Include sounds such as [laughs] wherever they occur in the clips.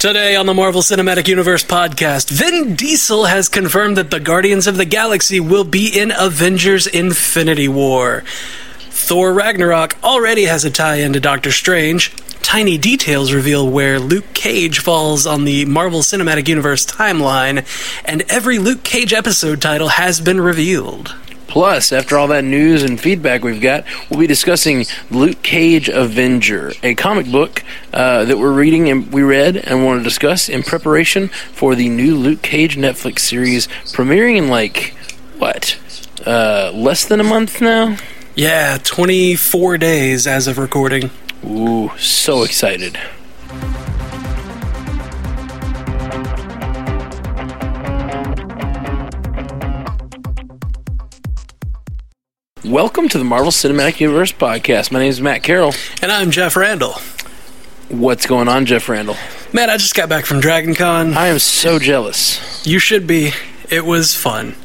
Today on the Marvel Cinematic Universe podcast, Vin Diesel has confirmed that the Guardians of the Galaxy will be in Avengers Infinity War. Thor Ragnarok already has a tie in to Doctor Strange. Tiny details reveal where Luke Cage falls on the Marvel Cinematic Universe timeline, and every Luke Cage episode title has been revealed. Plus, after all that news and feedback we've got, we'll be discussing Luke Cage Avenger, a comic book uh, that we're reading and we read and want to discuss in preparation for the new Luke Cage Netflix series premiering in like what uh, less than a month now. Yeah, 24 days as of recording. Ooh, so excited. Welcome to the Marvel Cinematic Universe podcast. My name is Matt Carroll. And I'm Jeff Randall. What's going on, Jeff Randall? Man, I just got back from Dragon Con. I am so jealous. You should be. It was fun.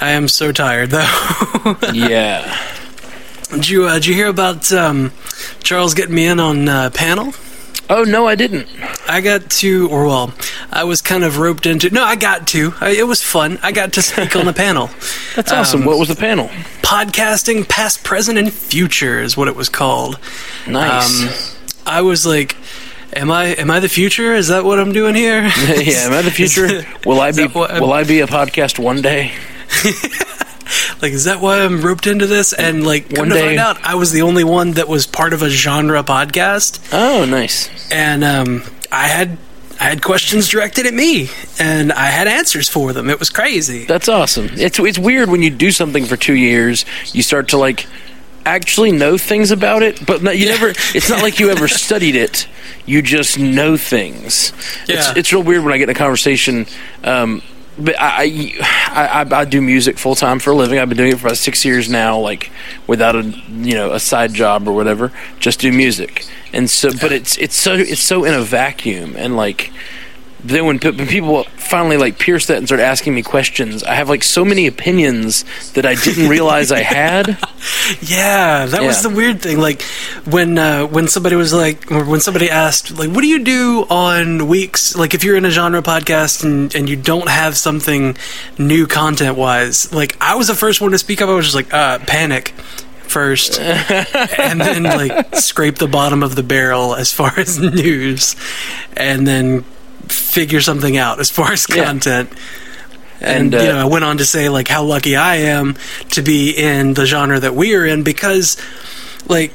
I am so tired, though. [laughs] yeah. Did you, uh, did you hear about um, Charles getting me in on uh, panel? Oh, no, I didn't. I got to, or well, I was kind of roped into. No, I got to. I, it was fun. I got to speak on the [laughs] panel. That's awesome. Um, what was the panel? Podcasting, past, present, and future is what it was called. Nice. Um, I was like, "Am I? Am I the future? Is that what I'm doing here? [laughs] yeah, am I the future? [laughs] Will I be? that what I'm- Will I be a podcast one day? [laughs] like, is that why I'm roped into this?" And like, come One to day- find out, I was the only one that was part of a genre podcast, Oh, nice. and um, I had. I had questions directed at me, and I had answers for them. It was crazy. That's awesome. It's it's weird when you do something for two years, you start to like actually know things about it, but you never. It's not like you ever [laughs] studied it. You just know things. Yeah. It's it's real weird when I get in a conversation. Um, but I, I, I, I do music full time for a living. I've been doing it for about six years now, like without a you know a side job or whatever. Just do music, and so but it's it's so it's so in a vacuum, and like then when, when people finally like pierce that and start asking me questions, I have like so many opinions that I didn't [laughs] realize I had. Yeah, that was the weird thing. Like when uh, when somebody was like, or when somebody asked, like, what do you do on weeks? Like, if you're in a genre podcast and and you don't have something new content wise, like I was the first one to speak up. I was just like, uh, panic first, [laughs] and then like scrape the bottom of the barrel as far as [laughs] news, and then figure something out as far as Yeah. content. And, And, uh, you know, I went on to say like how lucky I am to be in the genre that we are in because, like,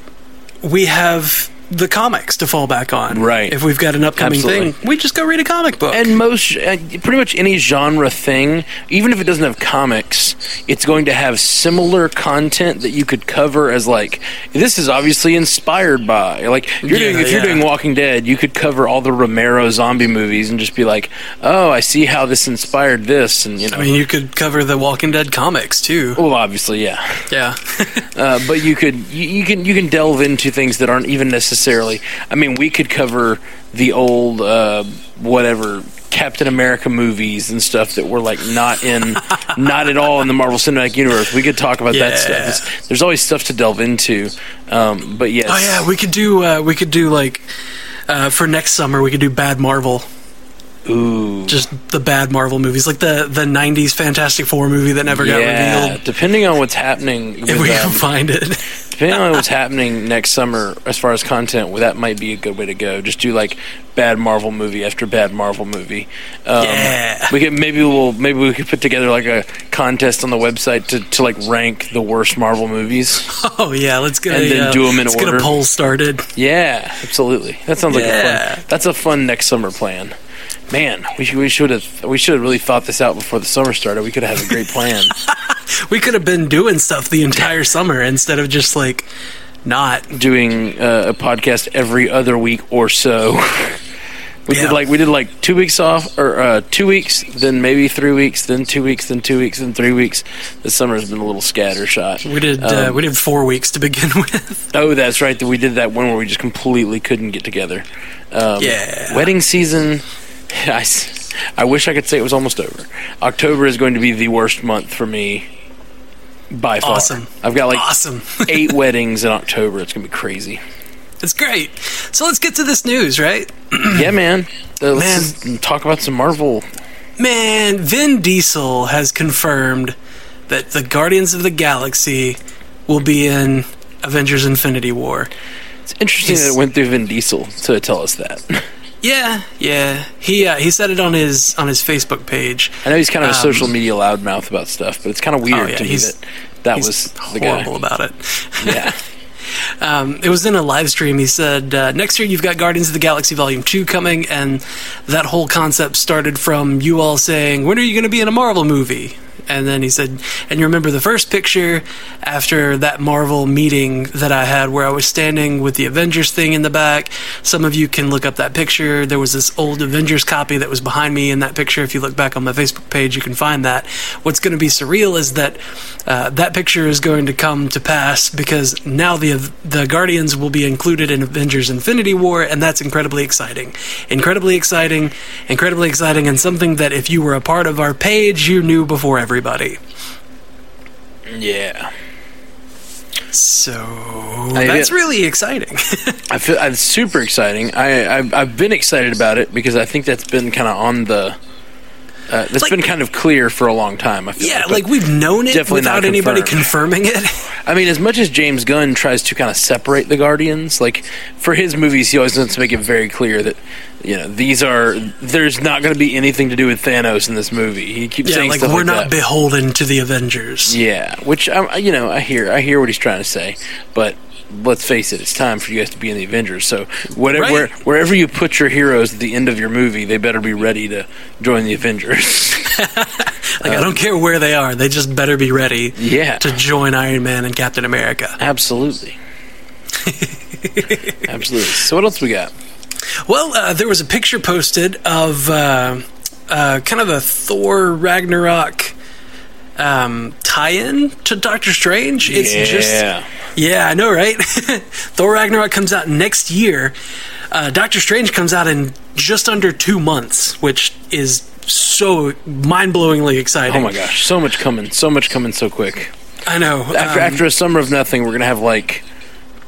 we have the comics to fall back on. Right. If we've got an upcoming Absolutely. thing, we just go read a comic book. And most, uh, pretty much any genre thing, even if it doesn't have comics, it's going to have similar content that you could cover as like this is obviously inspired by. Like you're doing, Yeah, if you're doing Walking Dead, you could cover all the Romero zombie movies and just be like, oh, I see how this inspired this, and you know. I mean, you could cover the Walking Dead comics too. well, obviously, yeah. Yeah. [laughs] Uh, but you could you, you can you can delve into things that aren't even necessarily. I mean, we could cover the old uh, whatever Captain America movies and stuff that were like not in [laughs] not at all in the Marvel Cinematic Universe. We could talk about that stuff. It's- there's always stuff to delve into. Um, but yes, oh yeah, we could do. Uh, we could do like uh, for next summer. We could do Bad Marvel. ooh, Just the bad Marvel movies, like the the '90s Fantastic Four movie that never got yeah. revealed. Depending on what's happening, If we can um, find it. Depending on what's happening next summer as far as content, well, that might be a good way to go. Just do like bad Marvel movie after bad Marvel movie. Um, Yeah. We could maybe we'll maybe we could put together like a contest on the website to, to like rank the worst Marvel movies. [laughs] Oh yeah, let's get And a, then uh, them in let's get order. a poll started. Yeah, absolutely. That sounds like a Yeah. fun. That's a fun next summer plan. Man, we should we should have we should have really thought this out before the summer started. We could have had a great plan. [laughs] We could have been doing stuff the entire summer instead of just like not. doing uh, a podcast every other week or so. [laughs] we Yeah. did like we did like two weeks off or uh, two weeks, then maybe three weeks, then two weeks, then two weeks, then three weeks. This summer has been a little scattershot. We did uh, Um, we did four weeks to begin [laughs] with. Oh, that's right. That we did that one where we just completely couldn't get together. Um, Yeah. Wedding season. [laughs] I, I wish I could say it was almost over. October is going to be the worst month for me by far. Awesome. I've got like awesome. [laughs] eight weddings in October. It's going to be crazy. It's great. So let's get to this news, right? [clears throat] yeah, man. Uh, let's Man. talk about some Marvel. Man, Vin Diesel has confirmed that the Guardians of the Galaxy will be in Avengers Infinity War. It's interesting He's- that it went through Vin Diesel to tell us that. [laughs] Yeah, yeah. He uh, he said it on his on his Facebook page. I know he's kind of a Um, social media loudmouth about stuff, but it's kind of weird Oh, yeah, to me that that was horrible about it. Yeah. [laughs] Um, it was in a live stream. He said, uh, "Next year you've got Guardians of the Galaxy Volume Two coming, and that whole concept started from you all saying, when are you going to be in a Marvel movie?" And then he said, "And you remember the first picture after that Marvel meeting that I had, where I was standing with the Avengers thing in the back. Some of you can look up that picture. There was this old Avengers copy that was behind me in that picture. If you look back on my Facebook page, you can find that. What's going to be surreal is that uh, that picture is going to come to pass because now the the Guardians will be included in Avengers Infinity War, and that's incredibly exciting. Incredibly exciting, incredibly exciting, and something that if you were a part of our page, you knew before everybody. yeah. So I- that's really exciting. [laughs] I feel it's super exciting. I I've, I've been excited about it because I think that's been kind of on the. Uh, that's Like- been kind of clear for a long time. I feel yeah, like, like we've known it definitely without anybody confirming it. [laughs] I mean, as much as James Gunn tries to kind of separate the Guardians, like for his movies, he always wants to make it very clear that you know these are there's not going to be anything to do with Thanos in this movie. He keeps yeah, saying like we're like not that. beholden to the Avengers. Yeah, which I, you know, I hear, I hear what he's trying to say, but let's face it, it's time for you guys to be in the Avengers. So whatever, Right. where, wherever you put your heroes at the end of your movie, they better be ready to join the Avengers. [laughs] [laughs] Like I don't um, care where they are, they just better be ready yeah, to join Iron Man and Captain America. absolutely, [laughs] absolutely. So what else we got? Well, uh, there was a picture posted of uh, uh, kind of a Thor Ragnarok um, tie-in to Doctor Strange. It's just yeah, yeah, I know, right? [laughs] Thor Ragnarok comes out next year. Uh, Doctor Strange comes out in just under two months, which is so mind-blowingly exciting. oh my gosh, so much coming, so much coming so quick. I know. After, um, after a summer of nothing, we're gonna have like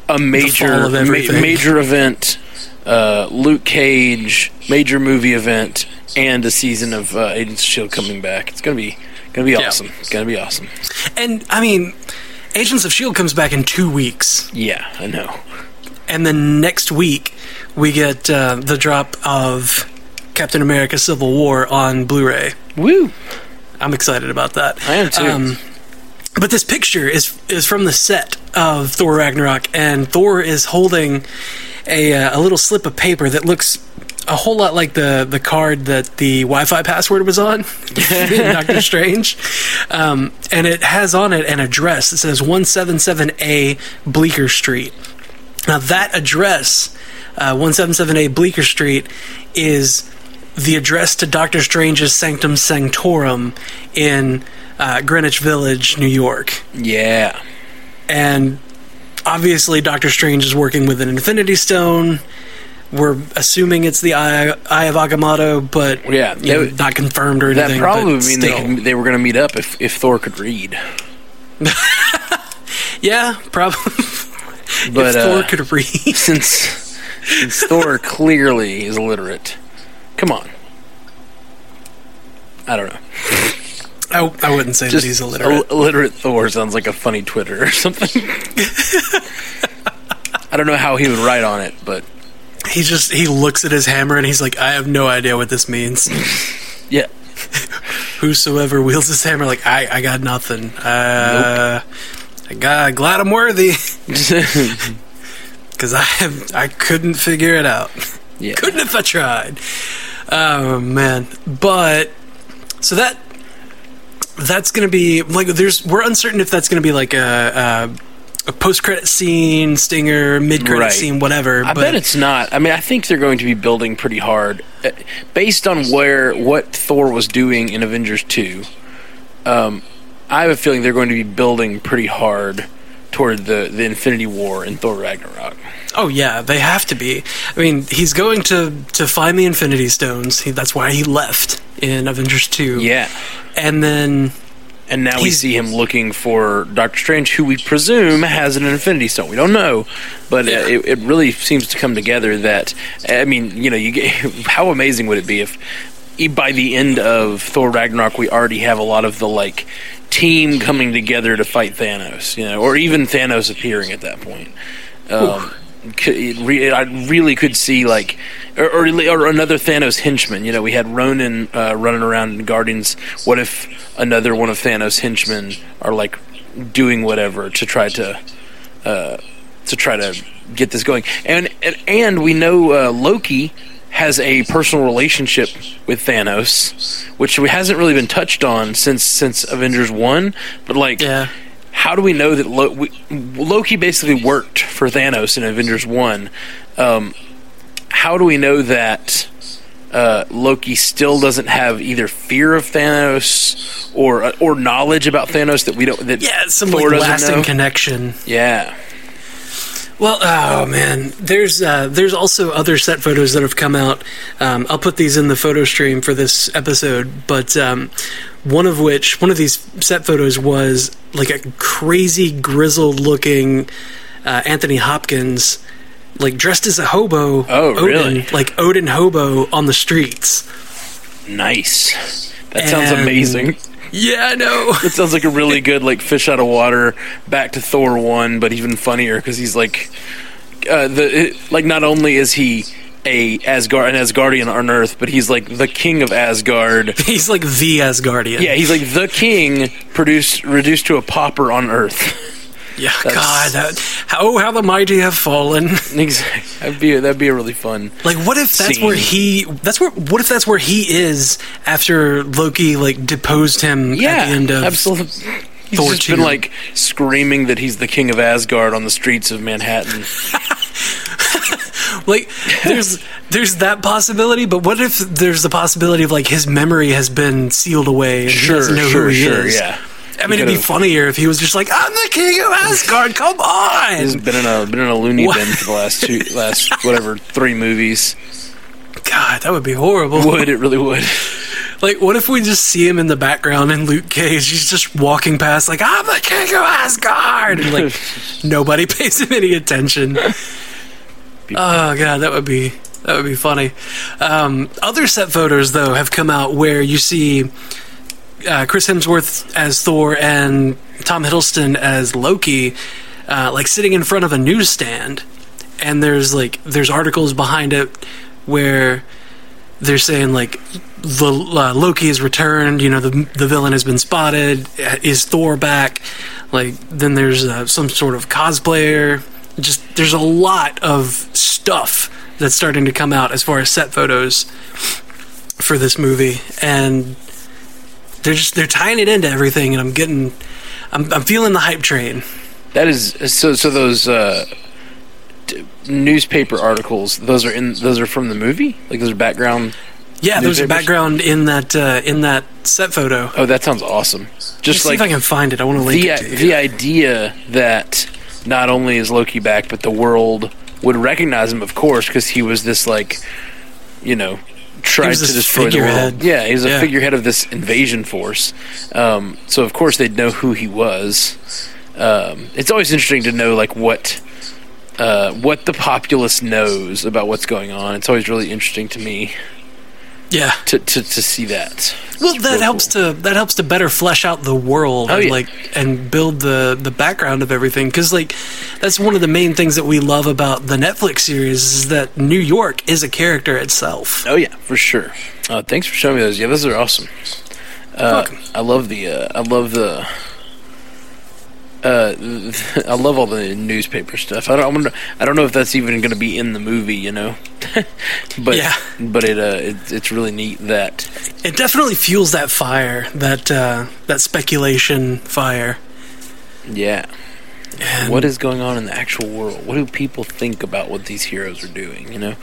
a major, ma- major event, uh, Luke Cage, major movie event, and a season of uh, Agents of Shield coming back. It's gonna be gonna be Yeah. awesome. It's gonna be awesome. and I mean, Agents of Shield comes back in two weeks. Yeah, I know. and then next week we get uh, the drop of Captain America: Civil War on Blu-ray. Woo! I'm excited about that. I am too. Um, but this picture is is from the set of Thor Ragnarok, and Thor is holding a uh, a little slip of paper that looks a whole lot like the the card that the Wi-Fi password was on [laughs] Doctor Strange, um, and it has on it an address that says 177A Bleecker Street. Now that address, uh, 177A Bleecker Street, is the address to Doctor Strange's Sanctum Sanctorum in uh, Greenwich Village, New York. yeah, And obviously, Doctor Strange is working with an Infinity Stone. We're assuming it's the Eye, Eye of Agamotto, but Yeah, you know, that- not confirmed or anything. that probably would mean they, they were gonna meet up if, if Thor could read. [laughs] yeah, probably. [laughs] But if Thor uh, could read, [laughs] since since Thor clearly is illiterate, come on. I don't know. I, I wouldn't say Just that he's illiterate. Ill- illiterate Thor sounds like a funny Twitter or something. [laughs] I don't know how he would write on it, but he just he looks at his hammer and he's like, I have no idea what this means. yeah, [laughs] Whosoever wields this hammer, like I, I got nothing. Uh, I got glad I'm worthy because [laughs] I have I couldn't figure it out. yeah. Couldn't if I tried. Oh man, but so that that's gonna be like there's we're uncertain if that's gonna be like a. a a post-credit scene, stinger, mid-credit Right. scene, whatever. I but bet it's not. I mean, I think they're going to be building pretty hard, Uh, based on where what Thor was doing in Avengers two. Um, I have a feeling they're going to be building pretty hard toward the the Infinity War and Thor Ragnarok. Oh yeah, they have to be. I mean, he's going to to find the Infinity Stones. He, that's why he left in Avengers Two. Yeah, and then and now we see him looking for Doctor Strange, who we presume has an Infinity Stone. We don't know, but Yeah. uh, it, it really seems to come together. That I mean, you know, you get, [laughs] how amazing would it be if by the end of Thor Ragnarok we already have a lot of the like team coming together to fight Thanos, you know, or even Thanos appearing at that point. Um, re- I really could see like, or, or, or another Thanos henchman. You know, we had Ronan uh, running around in Guardians. What if another one of Thanos' henchmen are like doing whatever to try to uh, to try to get this going? And and, and we know uh, Loki has a personal relationship with Thanos, which hasn't really been touched on since since Avengers One. But like, Yeah. how do we know that Lo- we, Loki basically worked for Thanos in Avengers One? Um, how do we know that uh, Loki still doesn't have either fear of Thanos or uh, or knowledge about Thanos that we don't that Yeah, some Thor like lasting know? connection. yeah, Well, oh man, there's uh, there's also other set photos that have come out. Um, I'll put these in the photo stream for this episode, but um, one of which, one of these set photos was like a crazy grizzled looking uh, Anthony Hopkins, like dressed as a hobo. Oh, Odin, really? Like Odin hobo on the streets. nice. That sounds And- amazing. Yeah, I know. It sounds like a really good like fish out of water back to Thor one, but even funnier because he's like uh, the it, like not only is he a Asgard an Asgardian on Earth, but he's like the king of Asgard. [laughs] He's like the Asgardian. Yeah, he's like the king produced reduced to a pauper on Earth. [laughs] yeah. That's- God, that, how oh, how the mighty have fallen. [laughs] exactly. That'd be that'd be a really fun. Like, what if that's Scene. where he? That's where. What if that's where he is after Loki like deposed him Yeah, at the end of? absolutely. He's Thor just 2. been like screaming that he's the king of Asgard on the streets of Manhattan. [laughs] Like, there's there's that possibility, but what if there's the possibility of like his memory has been sealed away and he sure, doesn't know sure, who he sure. is? Yeah. I mean, it'd be funnier if he was just like, "I'm the king of Asgard." [laughs] Come He's on, been in a been in a loony bin for the last two [laughs] last whatever three movies. God, that would be horrible. Would it really would? [laughs] Like, what if we just see him in the background in Luke Cage? He's just walking past, like, I'm the king of Asgard! And, like, nobody pays him any attention. Oh, God, that would be. That would be funny. Um, other set photos, though, have come out where you see uh, Chris Hemsworth as Thor and Tom Hiddleston as Loki, uh, like sitting in front of a newsstand, and there's like there's articles behind it where they're saying like the uh, Loki has returned. You know, the the villain has been spotted. Is Thor back? Like then there's uh, some sort of cosplayer. Just there's a lot of stuff that's starting to come out as far as set photos for this movie, and they're just they're tying it into everything, and I'm getting. I'm, I'm feeling the hype train. That is so. So those uh, t- newspaper articles, those are in. Those are from the movie. Like those are background. Yeah, there's a background in that uh, in that set photo. Oh, that sounds awesome. Just see like if I can find it. I want to link the it to you. the idea that not only is Loki back, but the world would recognize him, of course, because he was this like, you know, tried to destroy the world. Yeah, he was a Yeah. figurehead of this invasion force. Um, so of course they'd know who he was. Um, it's always interesting to know like what. Uh, what the populace knows about what's going on. It's always really interesting to me yeah. to, to, to see that. Well, that helps cool. to that helps to better flesh out the world Oh, and yeah. like and build the the background of everything because like that's one of the main things that we love about the Netflix series is that New York is a character itself. Oh yeah, for sure. Uh, thanks for showing me those. Yeah, those are awesome. Uh. I love the. Uh, I love the. Uh, [laughs] I love all the newspaper stuff. I don't. I, wonder, I don't know if that's even going to be in the movie, you know. [laughs] but Yeah. but it, uh, it it's really neat that It definitely fuels that fire, that uh, that speculation fire. yeah. And What is going on in the actual world? What do people think about what these heroes are doing? You know.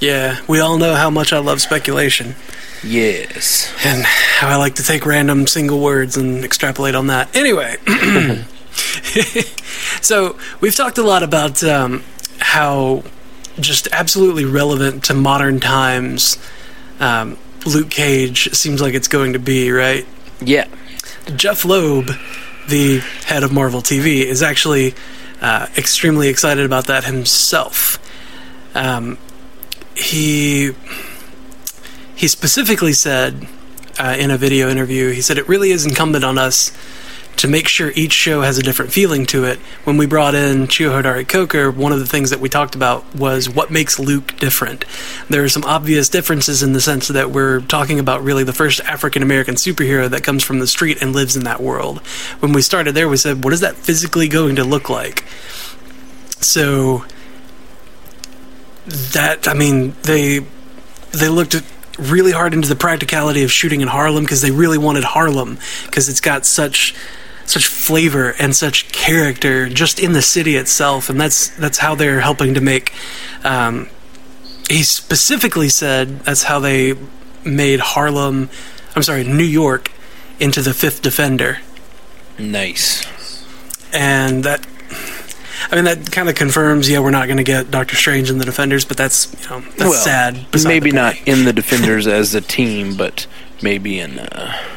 yeah, we all know how much I love speculation Yes. and how I like to take random single words and extrapolate on that. Anyway, [clears throat] [laughs] so we've talked a lot about um, how just absolutely relevant to modern times um, Luke Cage seems like it's going to be, right? Yeah. Jeph Loeb, the head of Marvel TV, is actually uh, extremely excited about that himself. Um, he he specifically said uh, in a video interview, he said it really is incumbent on us to make sure each show has a different feeling to it. When we brought in Cheo Hodari Coker, one of the things that we talked about was what makes Luke different. There are some obvious differences in the sense that we're talking about really the first African American superhero that comes from the street and lives in that world. When we started there, we said, what is that physically going to look like? So that I mean they they looked really hard into the practicality of shooting in Harlem because they really wanted Harlem because it's got such such flavor and such character just in the city itself, and that's that's how they're helping to make. Um, he specifically said that's how they made Harlem. I'm sorry, New York into the fifth Defender, Nice. and that. I mean that kind of confirms. Yeah, we're not going to get Doctor Strange in the Defenders, but that's you know that's well, sad. Maybe not in the [laughs] Defenders as a team, but maybe in. Uh,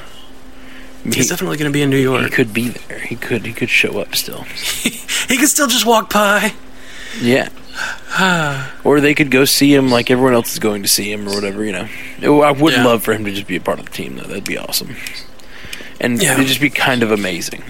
he, He's definitely going to be in New York. he could be there. He could. He could show up still. [laughs] He could still just walk by. Yeah. or they could go see him like everyone else is going to see him or whatever, you know. I would Yeah. love for him to just be a part of the team, though. That'd be awesome. And Yeah. it'd just be kind of amazing.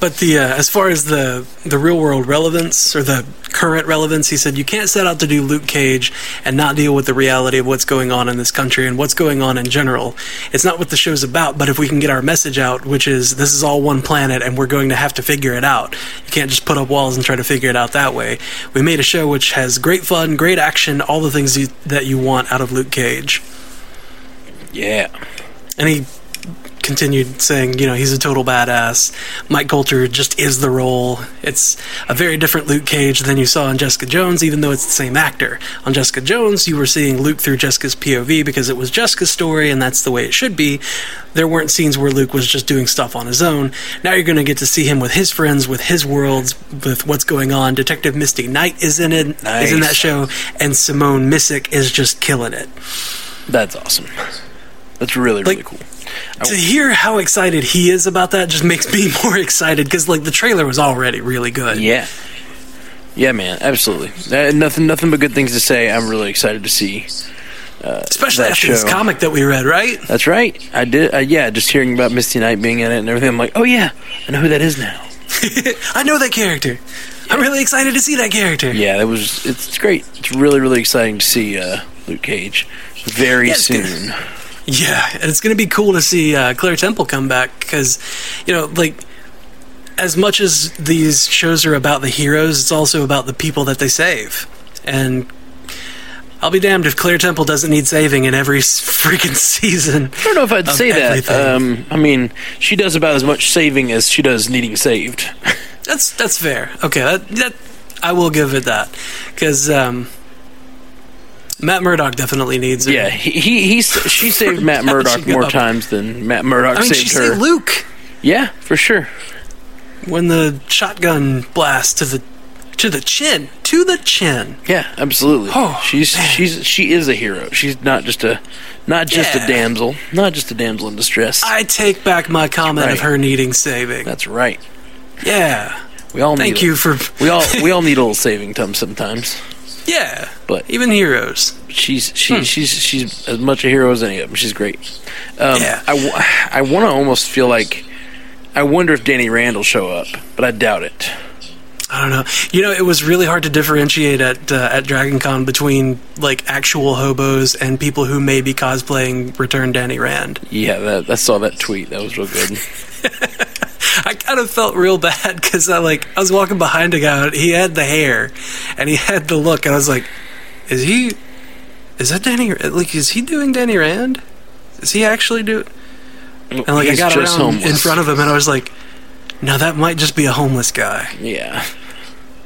But the uh, as far as the the real world relevance or the current relevance, he said you can't set out to do Luke Cage and not deal with the reality of what's going on in this country and what's going on in general. It's not what the show's about, but if we can get our message out, which is this is all one planet and we're going to have to figure it out. You can't just put up walls and try to figure it out that way. We made a show which has great fun, great action, all the things you, that you want out of Luke Cage. Yeah. And he continued saying, you know, he's a total badass. Mike Colter just is the role. It's a very different Luke Cage than you saw in Jessica Jones, even though it's the same actor. On Jessica Jones, you were seeing Luke through Jessica's POV because it was Jessica's story and that's the way it should be. There weren't scenes where Luke was just doing stuff on his own. Now you're going to get to see him with his friends, with his worlds, with what's going on. Detective Misty Knight is in it, is in that show, and Simone Missick is just killing it. That's awesome. That's really, really Like- cool. To hear how excited he is about that just makes me [laughs] more excited because like the trailer was already really good. Yeah. Yeah, man, absolutely. Uh, nothing, nothing but good things to say. I'm really excited to see. Especially that after this comic that we read, right? That's right. I did. Uh, yeah, just hearing about Misty Knight being in it and everything. I'm like, oh yeah, I know who that is now. [laughs] I know that character. I'm really excited to see that character. Yeah, that was. It's, it's great. It's really, really exciting to see uh, Luke Cage very Yeah, it's good. Yeah, and it's going to be cool to see uh, Claire Temple come back because, you know, like as much as these shows are about the heroes, it's also about the people that they save. And I'll be damned if Claire Temple doesn't need saving in every freaking [laughs] season. I don't know if I'd say that. Um, I mean, she does about as much saving as she does needing saved. That's that's fair. Okay, that, that I will give it that because um, Matt Murdock definitely needs it. yeah, he, he he's she saved Matt [laughs] Murdock more up. times than Matt Murdock I mean, saved she her. saved Luke yeah, for sure. when the shotgun blast to the to the chin, to the chin. Yeah, absolutely. Oh, she's man. she's she is a hero. She's not just a not just Yeah. a damsel, not just a damsel in distress. I take back my comment Right. of her needing saving. That's right. Yeah, We all thank need you A, for we all [laughs] we all need a little saving time sometimes. Yeah. But Even heroes. she's she Hmm. she's she's as much a hero as any of them. She's great. Um, Yeah. I, w- I want to almost feel like I wonder if Danny Rand will show up, but I doubt it. I don't know. You know, it was really hard to differentiate at uh, at Dragon Con between like actual hobos and people who may be cosplaying Return Danny Rand. Yeah, that, I saw that tweet. That was real good. [laughs] I kind of felt real bad [laughs] because I like I was walking behind a guy. He had the hair, and he had the look. And I was like, "Is he? Is that Danny? Like, is he doing Danny Rand? Is he actually do?" And like He's I got around homeless. in front of him, and I was like, "No, that might just be a homeless guy." Yeah.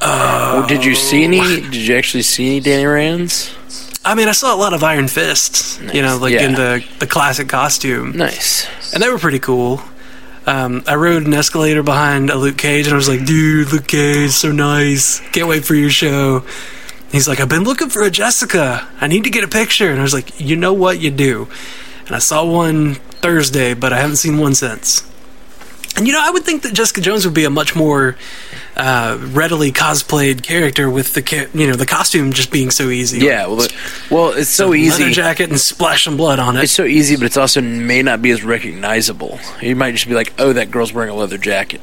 Uh, well, did you see any? Did you actually see any Danny Rands? I mean, I saw a lot of Iron Fists, you know, like Yeah. in the the classic costume, Nice. and they were pretty cool. Um, I rode an escalator behind a Luke Cage, and I was like, "Dude, Luke Cage, so nice! Can't wait for your show." He's like, "I've been looking for a Jessica. I need to get a picture." And I was like, "You know what? You do." And I saw one Thursday, but I haven't seen one since. And you know, I would think that Jessica Jones would be a much more uh, readily cosplayed character with the ca- you know the costume just being so easy. Yeah, well, well, it's so easy. Leather jacket and splash some blood on it. It's so easy, but it's also may not be as recognizable. You might just be like, "Oh, that girl's wearing a leather jacket."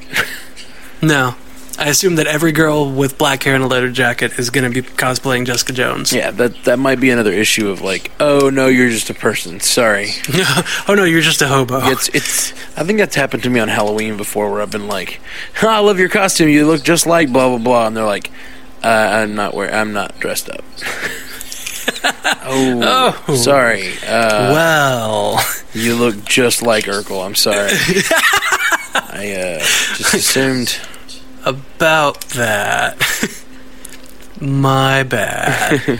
no, I assume that every girl with black hair and a leather jacket is going to be cosplaying Jessica Jones. yeah, that that might be another issue of like, "Oh no, you're just a person." Sorry. [laughs] oh no, you're just a hobo. It's it's. I think that's happened to me on Halloween before, where I've been like, "Huh, "I love your costume. You look just like blah blah blah," and they're like, uh, "I'm not wear. I'm not dressed up." [laughs] oh, Oh. sorry. Uh, well, you look just like Urkel. I'm sorry. [laughs] I uh, just assumed. About that. [laughs] My bad. [laughs]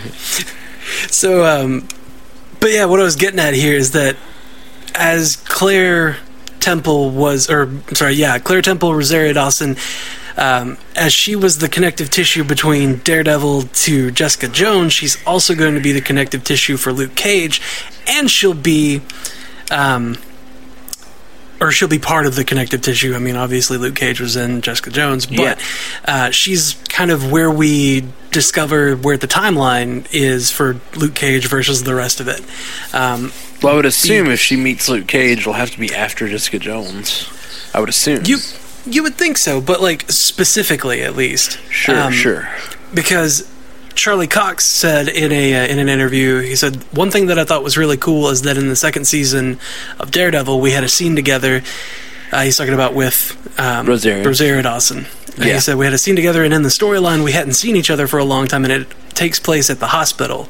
so, um, but yeah, what I was getting at here is that as Claire Temple was, or sorry, yeah, Claire Temple, Rosario Dawson, um, as she was the connective tissue between Daredevil to Jessica Jones, she's also going to be the connective tissue for Luke Cage, and she'll be. Um, or she'll be part of the connective tissue. I mean, obviously Luke Cage was in Jessica Jones, but Yeah. uh, she's kind of where we discover where the timeline is for Luke Cage versus the rest of it. Um, Well, I would assume if she meets Luke Cage, it'll have to be after Jessica Jones. I would assume. you you would think so, but like specifically at least, sure, Um, sure. because Charlie Cox said in a uh, in an interview, he said one thing that I thought was really cool is that in the second season of Daredevil, we had a scene together. Uh, he's talking about with um, Rosario. Dawson. And Yeah. He said we had a scene together, and in the storyline, we hadn't seen each other for a long time, and it takes place at the hospital.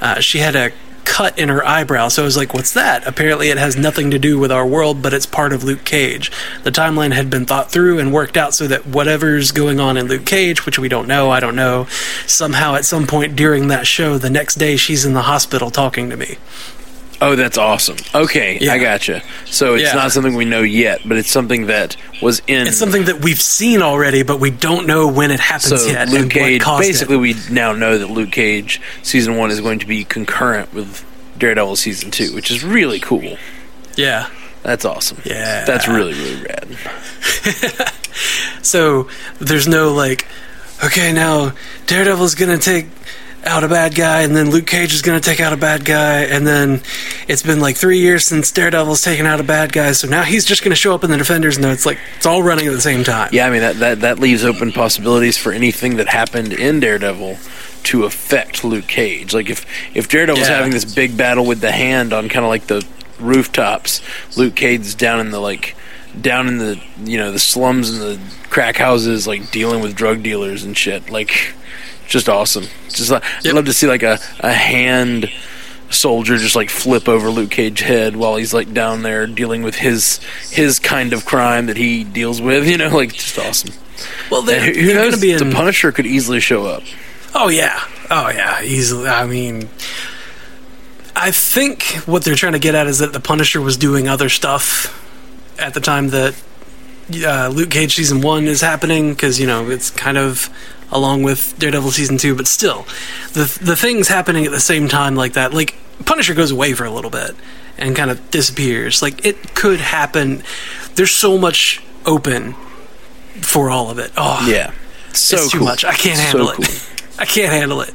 Uh, she had a cut in her eyebrow, so I was like, "What's that?" Apparently, it has nothing to do with our world, but it's part of Luke Cage. The timeline had been thought through and worked out so that whatever's going on in Luke Cage, which we don't know, I don't know, somehow at some point during that show, the next day she's in the hospital talking to me. Oh, that's awesome. Okay, Yeah. I gotcha. So it's Yeah. not something we know yet, but it's something that was in. It's something that we've seen already, but we don't know when it happens so yet. Luke and Cage. Basically, it. we now know that Luke Cage season one is going to be concurrent with Daredevil season two, which is really cool. yeah. That's awesome. Yeah. that's really really rad. [laughs] So there's no like, okay, now Daredevil's gonna take out a bad guy, and then Luke Cage is gonna take out a bad guy, and then it's been like three years since Daredevil's taken out a bad guy, so now he's just gonna show up in the Defenders. No, it's like it's all running at the same time. Yeah, I mean that, that that leaves open possibilities for anything that happened in Daredevil to affect Luke Cage. Like if if Daredevil's Yeah. having this big battle with the hand on kind of like the rooftops, Luke Cage's down in the like down in the you know the slums and the crack houses, like dealing with drug dealers and shit. Like just awesome. Just like, Yep. I'd love to see like a a hand soldier just like flip over Luke Cage's head while he's like down there dealing with his his kind of crime that he deals with. You know, like just awesome. Well, they're, who they're knows? gonna be the in. Punisher could easily show up. Oh yeah, oh yeah, easily. I mean, I think what they're trying to get at is that the Punisher was doing other stuff at the time that uh, Luke Cage season one is happening because you know it's kind of along with Daredevil season two, but still, the the things happening at the same time like that, like Punisher goes away for a little bit and kind of disappears. Like it could happen. There's so much open for all of it. Oh Yeah, so it's too cool. much. I can't So handle cool. it. [laughs] I can't handle it.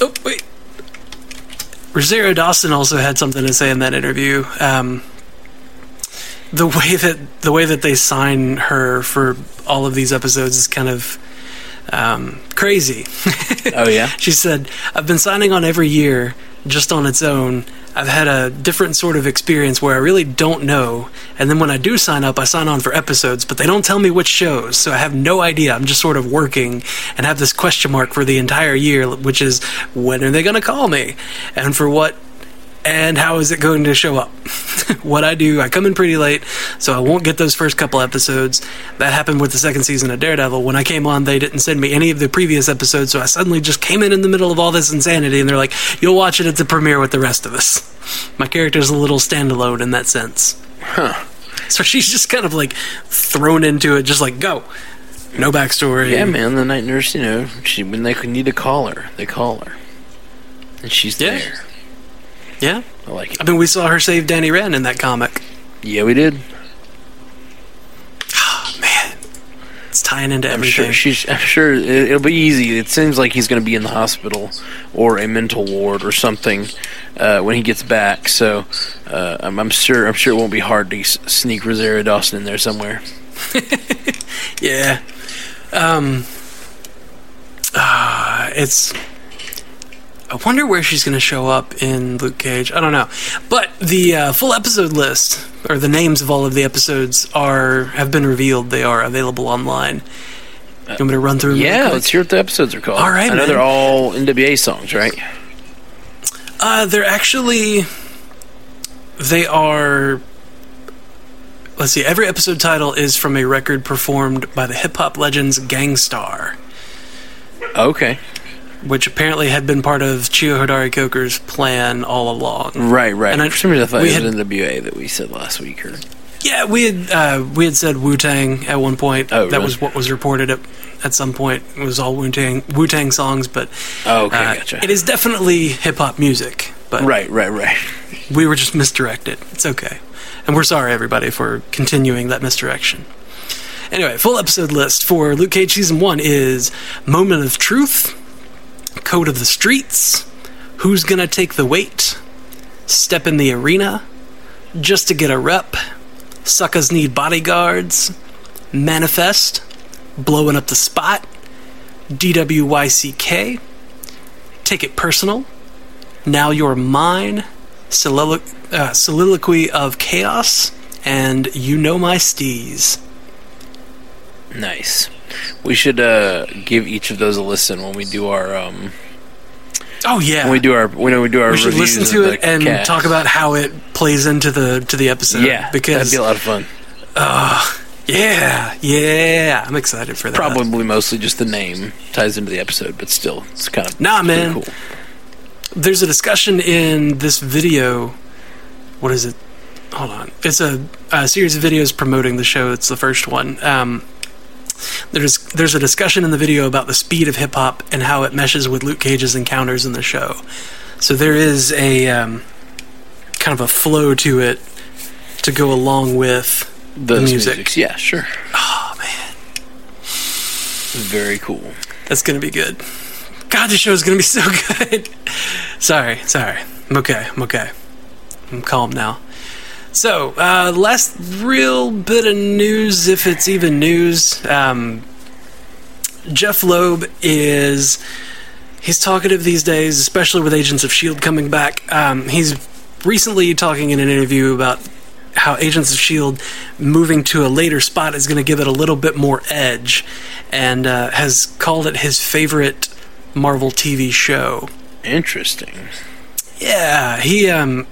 Oh wait. Rosario Dawson also had something to say in that interview. Um, the way that the way that they sign her for all of these episodes is kind of um, crazy. Oh yeah, [laughs] She said, I've been signing on every year just on its own. I've had a different sort of experience where I really don't know. And then when I do sign up, I sign on for episodes, but they don't tell me which shows. So I have no idea. I'm just sort of working and have this question mark for the entire year, which is when are they going to call me? And for what? And how is it going to show up? [laughs] what I do, I come in pretty late, so I won't get those first couple episodes. That happened with the second season of Daredevil. When I came on, they didn't send me any of the previous episodes, so I suddenly just came in in the middle of all this insanity, and they're like, "You'll watch it at the premiere with the rest of us." [laughs] My character's a little standalone in that sense. Huh. So she's just kind of like thrown into it, just like go, no backstory. yeah, man. The night nurse, you know, she when they need to call her, they call her, and she's Yeah. there. Yeah. I like it. I mean, we saw her save Danny Rand in that comic. Yeah, we did. Oh, Man, it's tying into I'm everything. sure she's. I'm sure it, it'll be easy. It seems like he's going to be in the hospital or a mental ward or something uh, when he gets back. So uh, I'm, I'm sure. I'm sure it won't be hard to sneak Rosario Dawson in there somewhere. [laughs] Yeah. Um. Uh, it's. I wonder where she's going to show up in Luke Cage. I don't know, but the uh, full episode list or the names of all of the episodes are have been revealed. They are available online. You want me to run through? them Yeah, let's hear what the episodes are called. All right, I know man. they're all NWA songs, right? Uh, they're actually they are. Let's see. Every episode title is from a record performed by the hip hop legends Gang Starr, Okay. Which apparently had been part of Cheo Hodari Coker's plan all along. Right, right. And I- For some reason, I thought we it was had- NWA that we said last week. Or Yeah, we had uh, we had said Wu Tang at one point. Oh, That really? was what was reported at at some point. It was all Wu Tang Wu Tang songs, but oh, okay, uh, gotcha. it is definitely hip hop music. But Right, right, right. we were just misdirected. It's okay. And we're sorry, everybody, for continuing that misdirection. Anyway, full episode list for Luke Cage Season 1 is Moment of Truth, Code of the Streets, Who's Gonna Take the Weight, Step in the Arena, Just to Get a Rep, Suckers Need Bodyguards, Manifest, Blowing Up the Spot, DWYCK, Take It Personal, now You're Mine, Solilo- uh, Soliloquy of Chaos, and You Know My Steez. Nice. We should uh, give each of those a listen when we do our um, Oh yeah, when we do our when we do our we should listen to it and cast. talk about how it plays into the to the episode. Yeah, because that'd be a lot of fun. yeah, yeah, I'm excited for that. Probably mostly just the name ties into the episode, but still, it's kind of Nah, man. Cool. There's a discussion in this video. What is it? Hold on. It's a, a series of videos promoting the show. It's the first one. Um, there's there's a discussion in the video about the speed of hip hop and how it meshes with Luke Cage's encounters in the show. So there is a um, kind of a flow to it to go along with the music. musics, yeah, sure. Oh man, Very cool. that's gonna be good. God, this show is gonna be so [laughs] good. sorry, sorry. I'm okay. I'm okay. I'm calm now. So, uh, last real bit of news, if it's even news, um, Jeph Loeb is he's talkative these days, especially with Agents of Shield coming back. Um, he's recently talking in an interview about how Agents of Shield moving to a later spot is going to give it a little bit more edge, and uh, has called it his favorite Marvel TV show. Interesting. Yeah, he um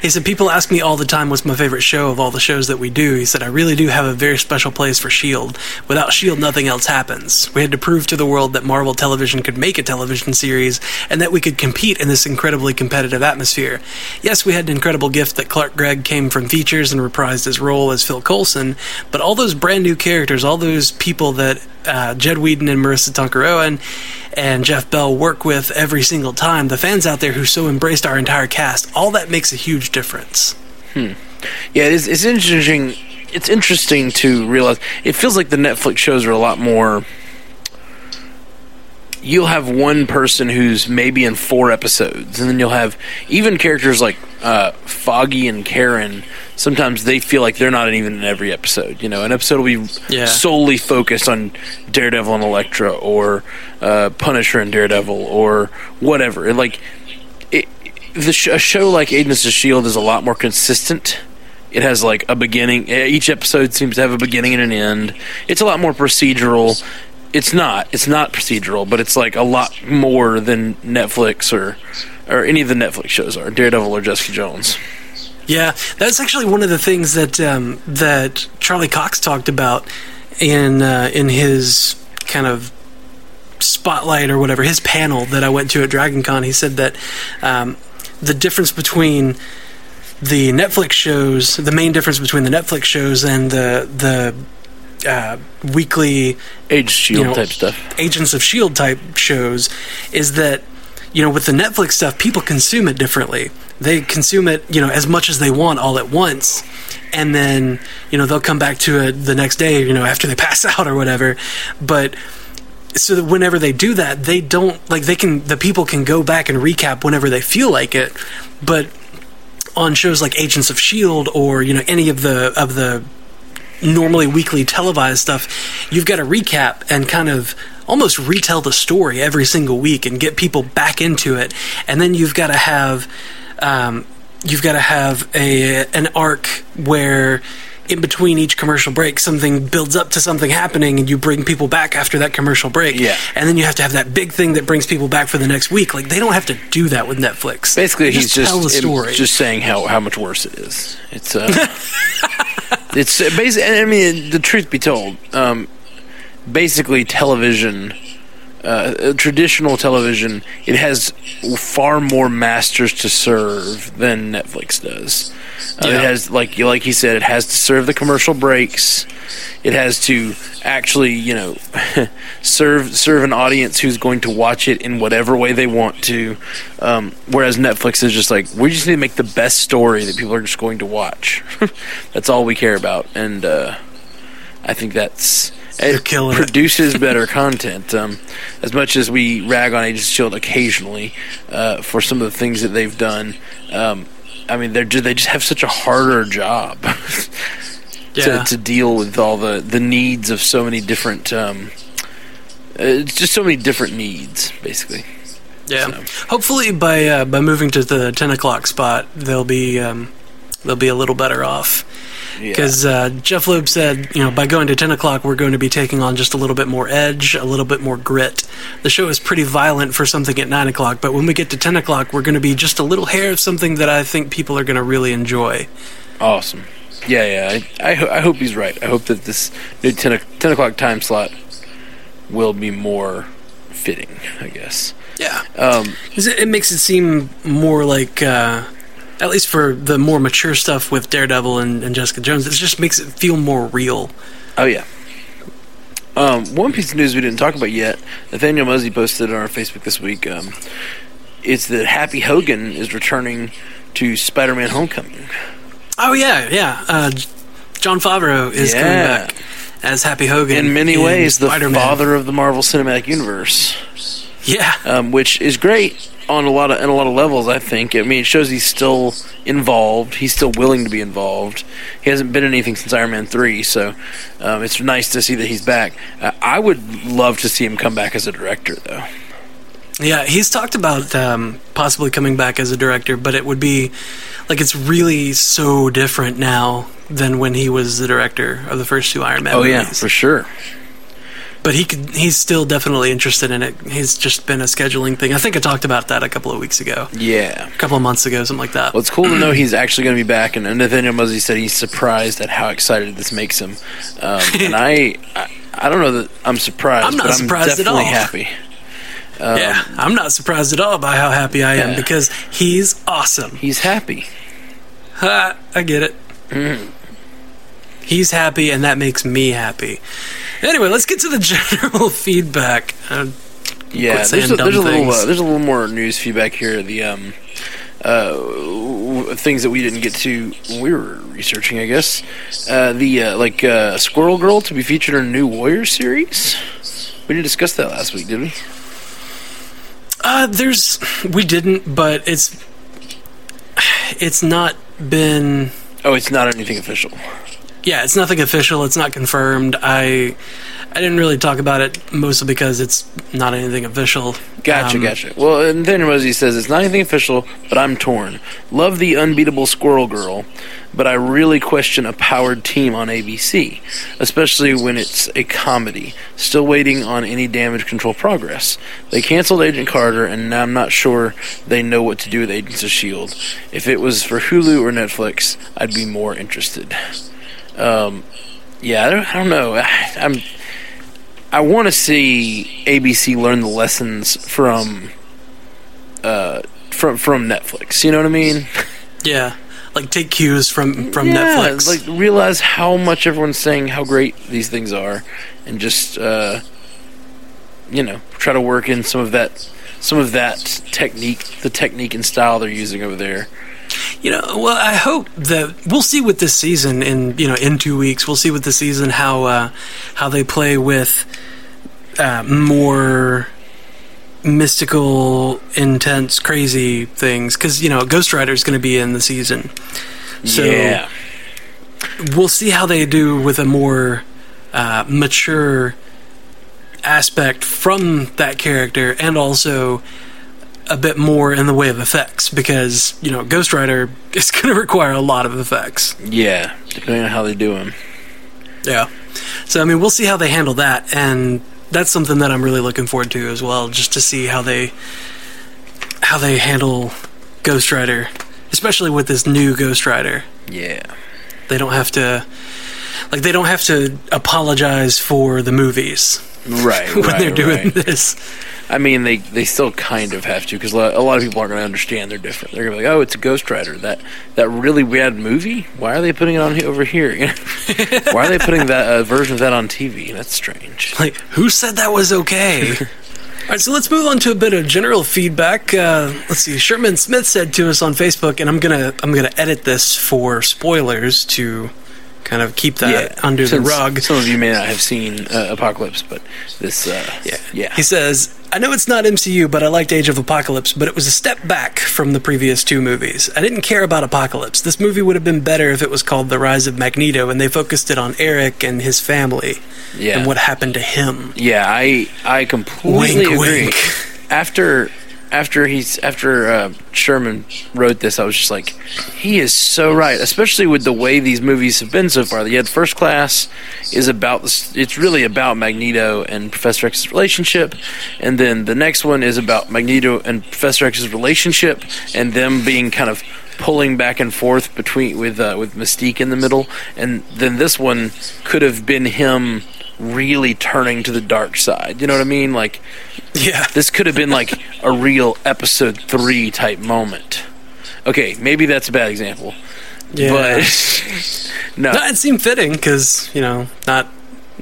he said people ask me all the time what's my favorite show of all the shows that we do. He said I really do have a very special place for Shield. Without Shield nothing else happens. We had to prove to the world that Marvel Television could make a television series and that we could compete in this incredibly competitive atmosphere. Yes, we had an incredible gift that Clark Gregg came from features and reprised his role as Phil Coulson, but all those brand new characters, all those people that uh, Jed Whedon and Maurissa Tancharoen and Jeff Bell work with every single time, the fans out there who so embraced our entire cast, all that makes a huge difference. Yeah, it is, it's interesting. It's interesting to realize. It feels like the Netflix shows are a lot more. You'll have one person who's maybe in four episodes, and then you'll have even characters like uh, Foggy and Karen. Sometimes they feel like they're not even in every episode. You know, an episode will be Yeah. solely focused on Daredevil and Elektra, or uh, Punisher and Daredevil, or whatever. And like it, the sh- a show like Agents of Shield is a lot more consistent. It has like a beginning. eh, Each episode seems to have a beginning and an end. It's a lot more procedural. It's not. It's not procedural, but it's like a lot more than Netflix or or any of the Netflix shows are. Daredevil or Jessica Jones. Yeah, that's actually one of the things that um, that Charlie Cox talked about in uh, in his kind of spotlight or whatever his panel that I went to at DragonCon. He said that um, the difference between the Netflix shows, the main difference between the Netflix shows and the the uh, weekly Age Shield You know, type stuff. Agents of Shield type shows is that you know with the Netflix stuff people consume it differently. they consume it, you know, as much as they want all at once, and then you know they'll come back to it the next day, you know, after they [laughs] pass out or whatever. But so that whenever they do that, they don't like they can the people can go back and recap whenever they feel like it, but on shows like Agents of Shield or you know any of the of the normally weekly televised stuff, you've got to recap and kind of almost retell the story every single week and get people back into it, and then you've got to have um, you've got to have a an arc where in between each commercial break something builds up to something happening and you bring people back after that commercial break Yeah. and then you have to have that big thing that brings people back for the next week like they don't have to do that with netflix Basically, They he's just the story just saying how, how much worse it is. It's uh, [laughs] it's uh, basically. I mean, the truth be told, um, basically television, uh, traditional television, it has far more masters to serve than Netflix does. Uh, Yeah. It has, like like he said, it has to serve the commercial breaks. It has to actually, you know, [laughs] serve serve an audience who's going to watch it in whatever way they want to. Um, whereas Netflix is just like, we just need to make the best story that people are just going to watch. [laughs] that's all we care about, and uh, I think that's it produces better content. Um, as much as we rag on Agents of Shield occasionally uh, for some of the things that they've done, um, I mean, they're they just have such a harder job [laughs] yeah to, to deal with all the, the needs of so many different. Um, uh, it's just so many different needs, basically. Yeah. So- Hopefully, by uh, by moving to the ten o'clock spot, they'll be um, they'll be a little better off. Yeah. Because uh, Jeph Loeb said, you know, by going to ten o'clock, we're going to be taking on just a little bit more edge, a little bit more grit. The show is pretty violent for something at nine o'clock, but when we get to ten o'clock, we're going to be just a little hair of something that I think people are going to really enjoy. Awesome. Yeah, yeah. I, I, ho- I hope he's right. I hope that this new 10, o- 10 o'clock time slot will be more fitting, I guess. Yeah. Um, It, it makes it seem more like, uh, at least for the more mature stuff with Daredevil and, and Jessica Jones, it just makes it feel more real. oh, yeah. Um, one piece of news we didn't talk about yet, Nathaniel Muzzy posted on our Facebook this week, um, is that Happy Hogan is returning to Spider Man Homecoming. Oh yeah, yeah. Uh, Jon Favreau is coming back as Happy Hogan. In many ways, the Spider-Man. father of the Marvel Cinematic Universe. Yeah, um, which is great on a lot of on a lot of levels. I think. I mean, it shows he's still involved. He's still willing to be involved. He hasn't been in anything since Iron Man three, so um, it's nice to see that he's back. Uh, I would love to see him come back as a director, though. yeah. He's talked about um, possibly coming back as a director, but it would be like it's really so different now than when he was the director of the first two Iron Man Oh yeah, for sure. But he could, he's still definitely interested in it. He's just been a scheduling thing. I think I talked about that a couple of weeks ago, Yeah. a couple of months ago, something like that. Well, it's cool to know he's actually going to be back, and, Nathaniel Muzzy said he's surprised at how excited this makes him. Um, [laughs] and I, I, I don't know that I'm surprised, I'm not surprised at definitely all. happy. Um, yeah, I'm not surprised at all by how happy I am Yeah. because he's awesome. He's happy. Ha, I get it. Mm-hmm. He's happy, and that makes me happy. Anyway, let's get to the [laughs] general feedback. Uh, Yeah, there's a, there's a little uh, there's a little more news feedback here. The um, uh, w- things that we didn't get to when we were researching, I guess. Uh, the uh, like uh, Squirrel Girl to be featured in a new Warrior series. We didn't discuss that last week, did we? uh, there's we didn't, but it's it's not been. Oh, it's not anything official. Yeah, it's nothing official. It's not confirmed. I I didn't really talk about it mostly because it's not anything official. Gotcha, Um, gotcha. Well, and then Rosie says it's not anything official, but I'm torn. Love the unbeatable Squirrel Girl, but I really question a powered team on ABC, especially when it's a comedy. Still waiting on any damage control progress. They canceled Agent Carter, and now I'm not sure they know what to do with Agents of Shield. If it was for Hulu or Netflix, I'd be more interested. Um, yeah, I don't, I don't know. I, I'm. I want to see ABC learn the lessons from uh from from Netflix. You know what I mean? [laughs] Yeah, like take cues from from yeah, Netflix. Like realize how much everyone's saying how great these things are, and just uh, you know try to work in some of that some of that technique, the technique and style they're using over there. You know, well, I hope that we'll see with this season in you know in two weeks. We'll see with the season how uh, how they play with uh, more mystical, intense, crazy things. Because you know, Ghost Rider is going to be in the season, so yeah, we'll see how they do with a more uh, mature aspect from that character, and also a bit more in the way of effects because you know Ghost Rider [laughs] is going to require a lot of effects. yeah. Depending on how they do them. Yeah. So I mean, we'll see how they handle that, and that's something that I'm really looking forward to as well, just to see how they how they handle Ghost Rider, especially with this new Ghost Rider. Yeah. They don't have to like they don't have to apologize for the movies Right. [laughs] when right, they're doing right. this. I mean, they they still kind of have to because a lot of people aren't going to understand. They're different. They're going to be like, "Oh, it's a Ghost Rider. That that really bad movie. Why are they putting it on he- over here? [laughs] Why are they putting that uh, version of that on TV? That's strange." [laughs] Like, who said that was okay? All right, so let's move on to a bit of general feedback. Uh, let's see. Sherman Smith said to us on Facebook, and I'm gonna I'm gonna edit this for spoilers to kind of keep that under the rug. Some of you may not have seen uh, Apocalypse, but this, uh, Yeah. yeah, He says, I know it's not MCU, but I liked Age of Apocalypse, but it was a step back from the previous two movies. I didn't care about Apocalypse. This movie would have been better if it was called The Rise of Magneto and they focused it on Eric and his family yeah, and what happened to him. yeah. I I completely Wink, agree. wink. After after he's after uh, Sherman wrote this, I was just like, he is so right. Especially with the way these movies have been so far. You had First Class is about this. It's really about Magneto and Professor X's relationship, and then the next one is about Magneto and Professor X's relationship, and them being kind of pulling back and forth between with uh, with Mystique in the middle, and then this one could have been him really turning to the dark side. You know what I mean? Like Yeah. this could have been like a real episode three type moment. Okay, maybe that's a bad example, Yeah. but [laughs] [laughs] no, no, it seemed fitting because, you know, not.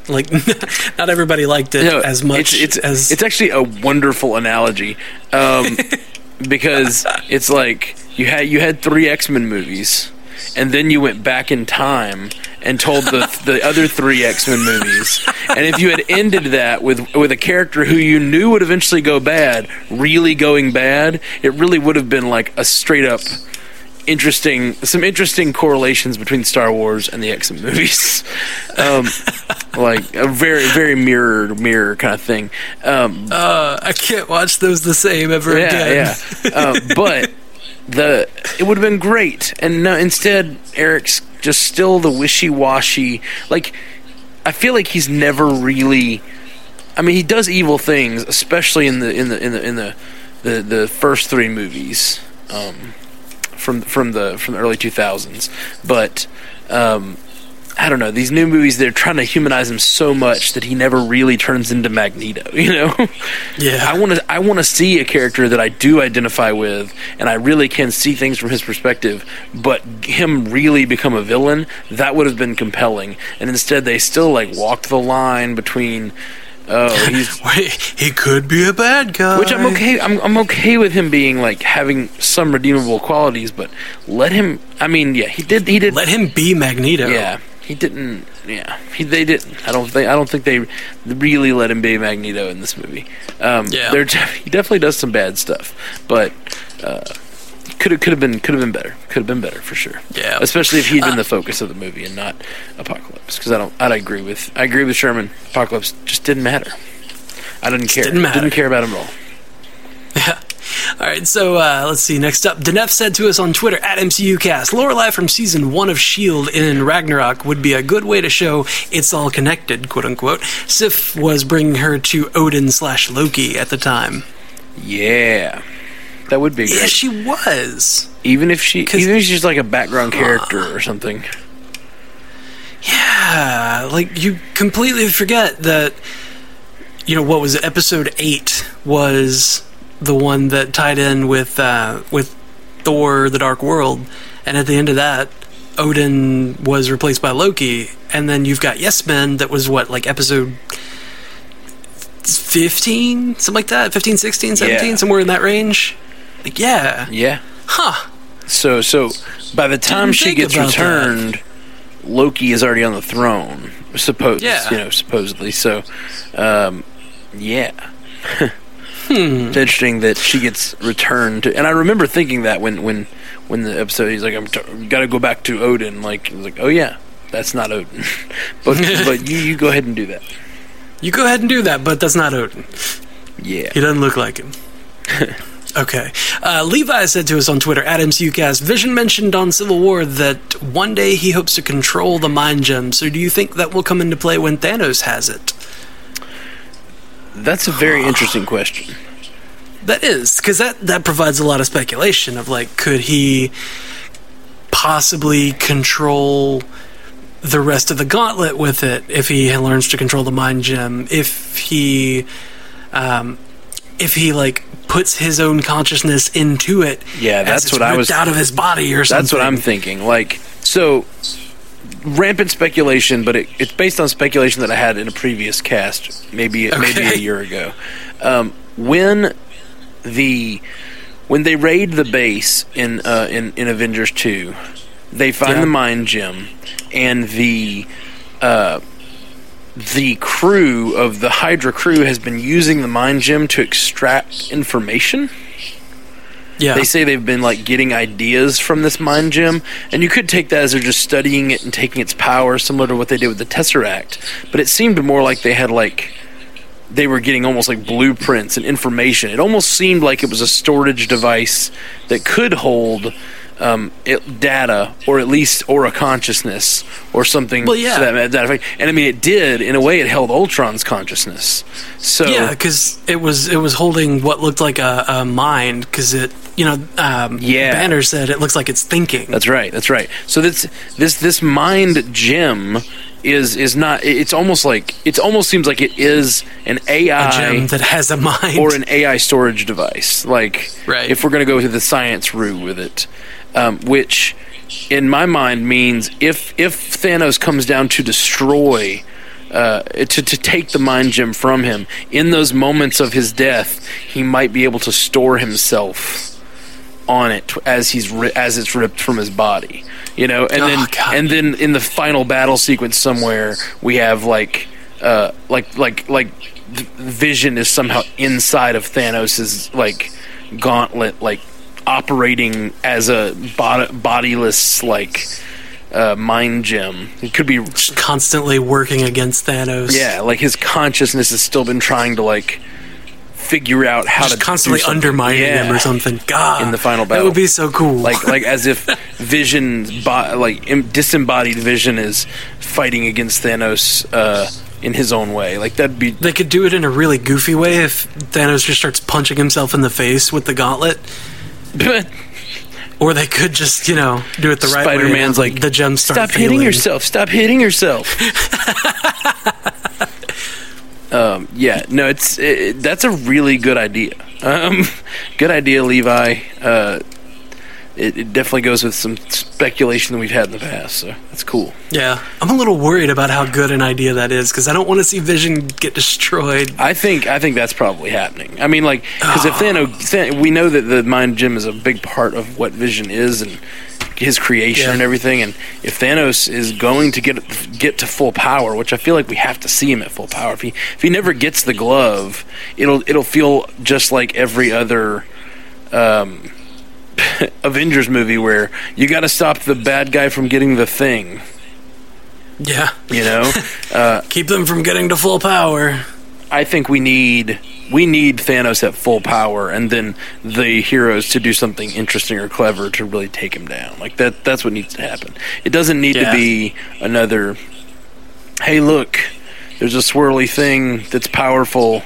Like [laughs] not everybody liked it No, as much It's, it's, as it's actually a wonderful analogy um, because it's like you had you had three X Men movies, and then you went back in time and told the the other three X Men movies. And if you had ended that with with a character who you knew would eventually go bad, really going bad, it really would have been like a straight up interesting some interesting correlations between Star Wars and the X Men movies. [laughs] Um, like a very very mirror mirror kind of thing. Um, uh, I can't watch those the same ever again. yeah, yeah. Uh, [laughs] but the it would have been great, and no, instead Eric's just still the wishy washy. Like I feel like he's never really. I mean, he does evil things, especially in the in the in the in the the, the first three movies um, from from the from the early two thousands. But um, I don't know these new movies. They're trying to humanize him so much that he never really turns into Magneto. [laughs] You know. Yeah. I want to I want to see a character that I do identify with and I really can see things from his perspective but him really become a villain that would have been compelling and instead they still like walked the line between oh [laughs] he's Wait, he could be a bad guy. which I'm okay I'm I'm okay with him being like having some redeemable qualities but let him I mean yeah he did he did Let him be Magneto. yeah he didn't yeah he they didn't I don't think I don't think they really let him be Magneto in this movie um Yeah. he definitely does some bad stuff but uh could have could have been could have been better could have been better for sure Yeah. especially if he'd been Uh, the focus of the movie and not Apocalypse because I don't I agree with I agree with Sherman Apocalypse just didn't matter I didn't care didn't matter. didn't care about him at all [laughs] Yeah. All right, so uh, let's see. Next up, Denef said to us on Twitter at MCUcast, Lorelei from season one of S.H.I.E.L.D. in Ragnarok would be a good way to show it's all connected, quote unquote. Sif was bringing her to Odin slash Loki at the time. yeah that would be great Yeah, she was. even if she even if she's like a background character or something Yeah, like you completely forget that. You know what was it? Episode eight was the one that tied in with uh, with Thor: The Dark World, and at the end of that, Odin was replaced by Loki, and then you've got Yes Men that was what like episode 15, something like that, 15, 16, 17, Yeah. somewhere in that range. Like, yeah. Yeah. Huh. So so by the time Didn't she gets returned, Loki is already on the throne. Suppose Yeah. you know supposedly. So um, yeah. [laughs] Hmm. It's interesting that she gets returned, to, and I remember thinking that when when when the episode he's like, "I'm t- got to go back to Odin." Like, like, "Oh yeah, that's not Odin," [laughs] but [laughs] but you you go ahead and do that. You go ahead and do that, but that's not Odin. Yeah, He doesn't look like him. [laughs] okay. Uh, Levi said to us on Twitter, at MCUcast, Vision mentioned on Civil War that one day he hopes to control the mind gem. So do you think that will come into play when Thanos has it? That's a very interesting question. That is, because that, that provides a lot of speculation of like, could he possibly control the rest of the gauntlet with it if he learns to control the mind gem? If he, um, if he like puts his own consciousness into it, Yeah, that's it's what I was- out of his body or something. That's what I'm thinking. Like, so rampant speculation, but it, it's based on speculation that I had in a previous cast, maybe maybe a [laughs] year ago. Um, when the when they raid the base in uh, in, in Avengers two, they find Yeah. the mind gem, and the uh, the crew of the Hydra crew has been using the mind gem to extract information. Yeah, They say they've been like getting ideas from this mind gem, and you could take that as they're just studying it and taking its power, similar to what they did with the Tesseract. But it seemed more like they had like they were getting almost like blueprints and information. It almost seemed like it was a storage device that could hold um, it, data, or at least or a consciousness, or something. Well, yeah. to that, that effect. And I mean, it did in a way. It held Ultron's consciousness. So yeah, because it was it was holding what looked like a, a mind. Because it, you know, um, Yeah. Banner said it looks like it's thinking. That's right. That's right. So this this this mind gem is is not. It's almost like it almost seems like it is an AI gem that has a mind. or an AI storage device. Like Right. if we're going to go to the science route with it, um, which in my mind means if if Thanos comes down to destroy. Uh, to, to take the mind gem from him in those moments of his death, he might be able to store himself on it as he's ri- as it's ripped from his body, you know, and Oh, then God. and then in the final battle sequence somewhere we have like uh like like like Vision is somehow inside of Thanos's like gauntlet, like operating as a bod- bodiless like uh, mind gem. It could be Just constantly working against Thanos. yeah, like his consciousness has still been trying to like figure out how just to constantly undermining Yeah. him or something. God, In the final battle, that would be so cool. like like as if [laughs] Vision's bo- like im- disembodied Vision is fighting against Thanos uh, in his own way. Like that'd be they could do it in a really goofy way if Thanos just starts punching himself in the face with the gauntlet, [laughs] or they could just you know do it the right way. Spider Man's like the gems stop hitting yourself. Stop hitting yourself. [laughs] um, yeah, no, it's it, that's a really good idea. Um, [laughs] good idea, Levi. Uh, it, it definitely goes with some speculation that we've had in the past, so that's cool. Yeah, I'm a little worried about how good an idea that is because I don't want to see Vision get destroyed. I think I think that's probably happening. I mean, like because if Thanos, Than- we know that the mind gem is a big part of what Vision is and his creation Yeah. and everything. And if Thanos is going to get get to full power, which I feel like we have to see him at full power, if he if he never gets the glove, it'll it'll feel just like every other. Um, [laughs] Avengers movie where you got to stop the bad guy from getting the thing, Yeah, you know. [laughs] uh, keep them from getting to full power. I think we need we need Thanos at full power, and then the heroes to do something interesting or clever to really take him down. Like that. That's what needs to happen. It doesn't need Yeah. to be another. Hey, look! There's a swirly thing that's powerful.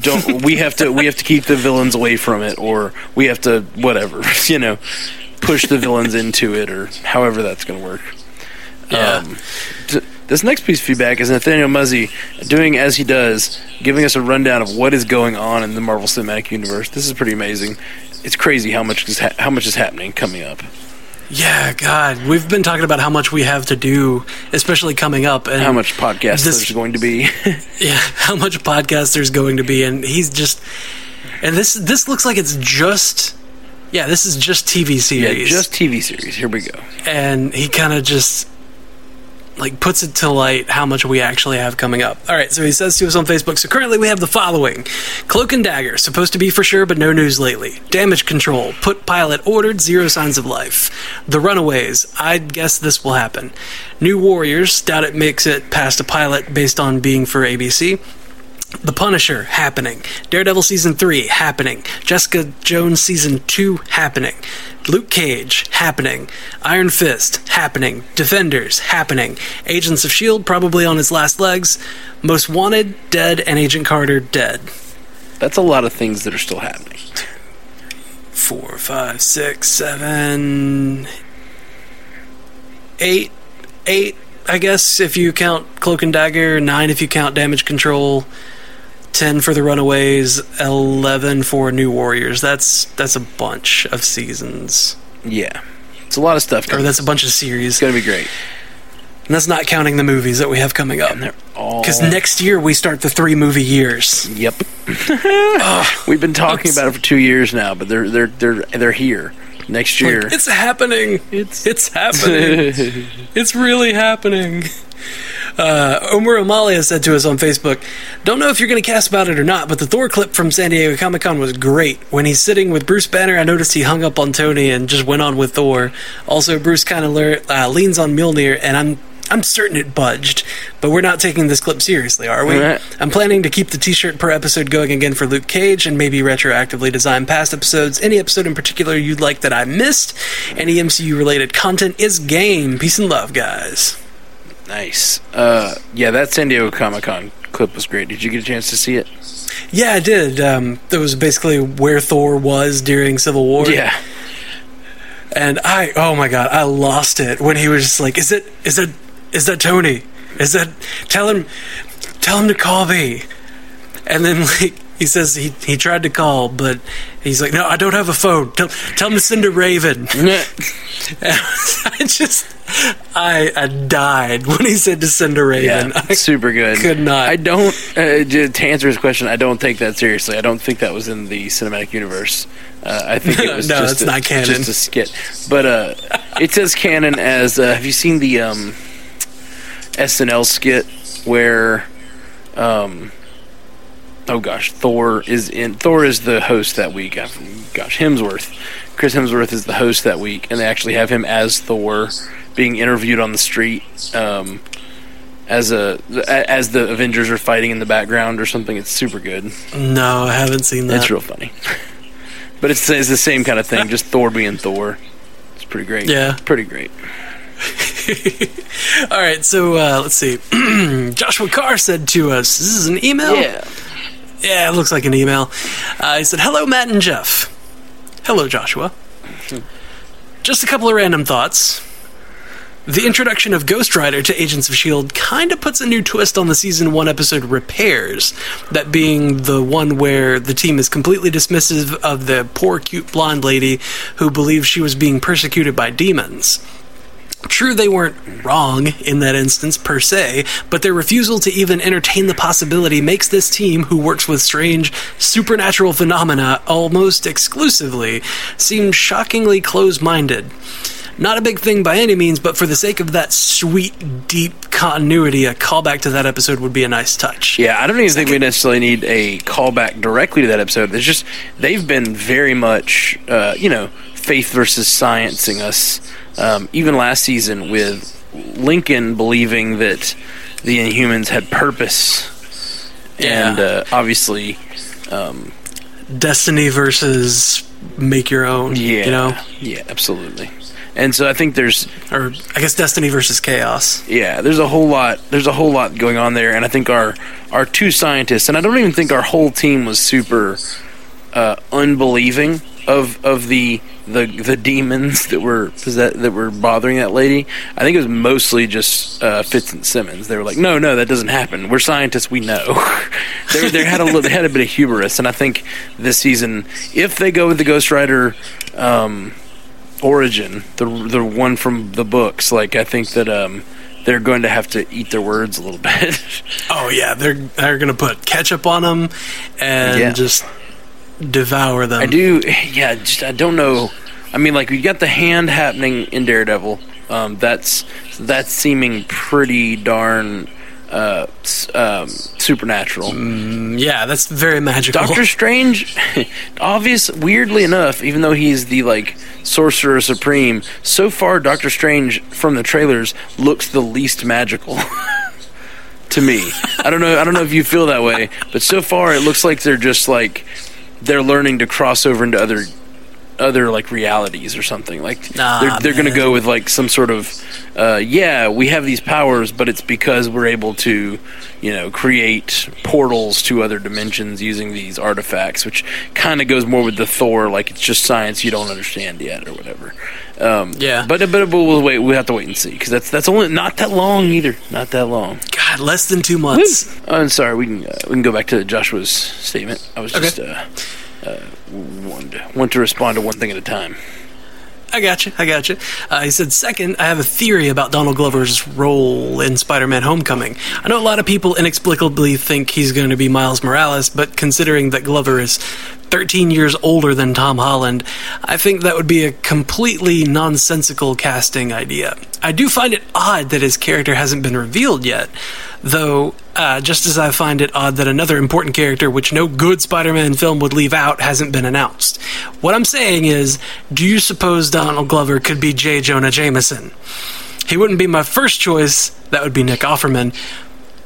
Don't we have to? We have to keep the villains away from it, or we have to whatever [laughs] you know, push the villains into it, or however that's going to work. Yeah. Um, t- this next piece of feedback is Nathaniel Muzzy doing as he does, giving us a rundown of what is going on in the Marvel Cinematic Universe. This is pretty amazing. It's crazy how much is ha- how much is happening coming up. Yeah, God, we've been talking about how much we have to do, especially coming up, and How much podcast This- there's going to be? [laughs] yeah, how much podcast there's going to be, and he's just, and this this looks like it's just, yeah, this is just TV series. yeah, just TV series. Here we go. and he kind of just like puts it to light how much we actually have coming up. All right, so he says to us on Facebook. So currently we have the following: Cloak and Dagger, supposed to be for sure, but no news lately. Damage Control, put pilot ordered, zero signs of life. The Runaways, I'd guess this will happen. New Warriors, doubt it makes it past a pilot based on being for ABC. The Punisher happening. Daredevil season 3 happening. Jessica Jones season 2 happening. Luke Cage happening. Iron Fist happening. Defenders happening. Agents of Shield probably on his last legs. Most Wanted dead and Agent Carter dead. That's a lot of things that are still happening. Four, five, six, seven, eight, eight. I guess if you count Cloak and Dagger, nine if you count Damage Control, ten for the Runaways, eleven for New Warriors. That's that's a bunch of seasons, Yeah, it's a lot of stuff. or that's a bunch of series. It's gonna be great. And that's not counting the movies that we have coming up. They're all Because next year we start the three movie years. Yep. [laughs] We've been talking about it for two years now, but they're they're they're they're here next year. Like, it's happening. It's- it's happening. [laughs] it's really happening. Uh, Omer Amalia said to us on Facebook, "Don't know if you're going to cast about it or not, but the Thor clip from San Diego Comic Con was great. When he's sitting with Bruce Banner, I noticed he hung up on Tony and just went on with Thor. Also, Bruce kind of lear- uh, leans on Mjolnir, and I'm." I'm certain it budged, but we're not taking this clip seriously, are we? Right. I'm planning to keep the t-shirt per episode going again for Luke Cage and maybe retroactively design past episodes. Any episode in particular you'd like that I missed? Any MCU related content is game. Peace and love, guys. Nice. Uh, yeah, that San Diego Comic Con clip was great. Did you get a chance to see it? Yeah, I did. Um, that was basically where Thor was during Civil War. Yeah. And I, oh my god, I lost it when he was just like, "Is it? Is that? Is that Tony? Is that? Tell him, tell him to call me." And then like he says he he tried to call, but he's like, "No, I don't have a phone. Tell tell him to send a Raven." [laughs] [laughs] I just, I I died when he said to send a Raven. Yeah, I super good. could not. I don't. Uh, to answer his question, I don't take that seriously. I don't think that was in the cinematic universe. Uh, I think it [laughs] was No, just it's a, not canon. Just a skit. But uh, it says canon as. Uh, have you seen the um, SNL skit where? Um, oh gosh, Thor is in. Thor is the host that week. Gosh, Hemsworth. Chris Hemsworth is the host that week, and they actually have him as Thor being interviewed on the street. Um, as a as the Avengers are fighting in the background or something. It's super good. no, I haven't seen that. It's real funny. but it's, it's the same kind of thing, just Thor being Thor. It's pretty great. Yeah. pretty great. [laughs] All right, so uh, let's see. [clears throat] Joshua Carr said to us, "This is an email." Yeah, it looks like an email. Uh, he said, Hello, Matt and Jeff. Hello, Joshua. Just a couple of random thoughts. The introduction of Ghost Rider to Agents of S.H.I.E.L.D. kind of puts a new twist on the season one episode Repairs, that being the one where the team is completely dismissive of the poor, cute blonde lady who believes she was being persecuted by demons. True, they weren't wrong in that instance per se, but their refusal to even entertain the possibility makes this team, who works with strange supernatural phenomena almost exclusively, seem shockingly close minded. Not a big thing by any means, but for the sake of that sweet, deep continuity, a callback to that episode would be a nice touch. Yeah, I don't even think we necessarily need a callback directly to that episode. It's just they've been very much, uh, you know, faith versus sciencing us. Um, even last season with Lincoln believing that the Inhumans had purpose, and Yeah. uh, obviously, Destiny versus make your own, yeah, you know? yeah, absolutely. And so I think there's Or I guess Destiny versus Chaos. yeah, there's a whole lot. There's a whole lot going on there, and I think our our two scientists, and I don't even think our whole team was super uh, unbelieving of of the the the demons that were that, that were bothering that lady. I think it was mostly just uh, Fitz and Simmons. They were like, no, no, that doesn't happen. We're scientists. We know. [laughs] they, they had a little, they had a bit of hubris, and I think this season, if they go with the Ghost Rider. Um, origin, the the one from the books. Like I think that um, they're going to have to eat their words a little [laughs] bit. Oh yeah, they're they're gonna put ketchup on them and Yeah. just devour them. I do, yeah. Just I don't know. I mean, like we got the hand happening in Daredevil. Um, that's that's seeming pretty darn uh, um, supernatural. Yeah, that's very magical. Doctor [laughs] Strange, [laughs] obvious, weirdly enough, even though he's the like sorcerer supreme, so far Doctor Strange from the trailers looks the least magical. [laughs] to me, I don't know. I don't know if you feel that way, but so far it looks like they're just like they're learning to cross over into other other like realities or something. Like Nah, they're they're going to go with like some sort of uh, yeah, we have these powers, but it's because we're able to you know create portals to other dimensions using these artifacts, which kind of goes more with the Thor like it's just science you don't understand yet or whatever. Um, Yeah. but but we'll wait. We have to wait and see because that's that's only not that long either. Not that long. God, less than two months. Oh, I'm sorry. We can uh, we can go back to Joshua's statement. I was Okay. just uh, uh, wanted to, want to respond to one thing at a time. I got you. I got you. Uh, he said, second, I have a theory about Donald Glover's role in Spider-Man: Homecoming. I know a lot of people inexplicably think he's going to be Miles Morales, but considering that Glover is 13 years older than Tom Holland, I think that would be a completely nonsensical casting idea. I do find it odd that his character hasn't been revealed yet, though. Uh, just as I find it odd that another important character, which no good Spider Man film would leave out, hasn't been announced. What I'm saying is, do you suppose Donald Glover could be J. Jonah Jameson? He wouldn't be my first choice, that would be Nick Offerman,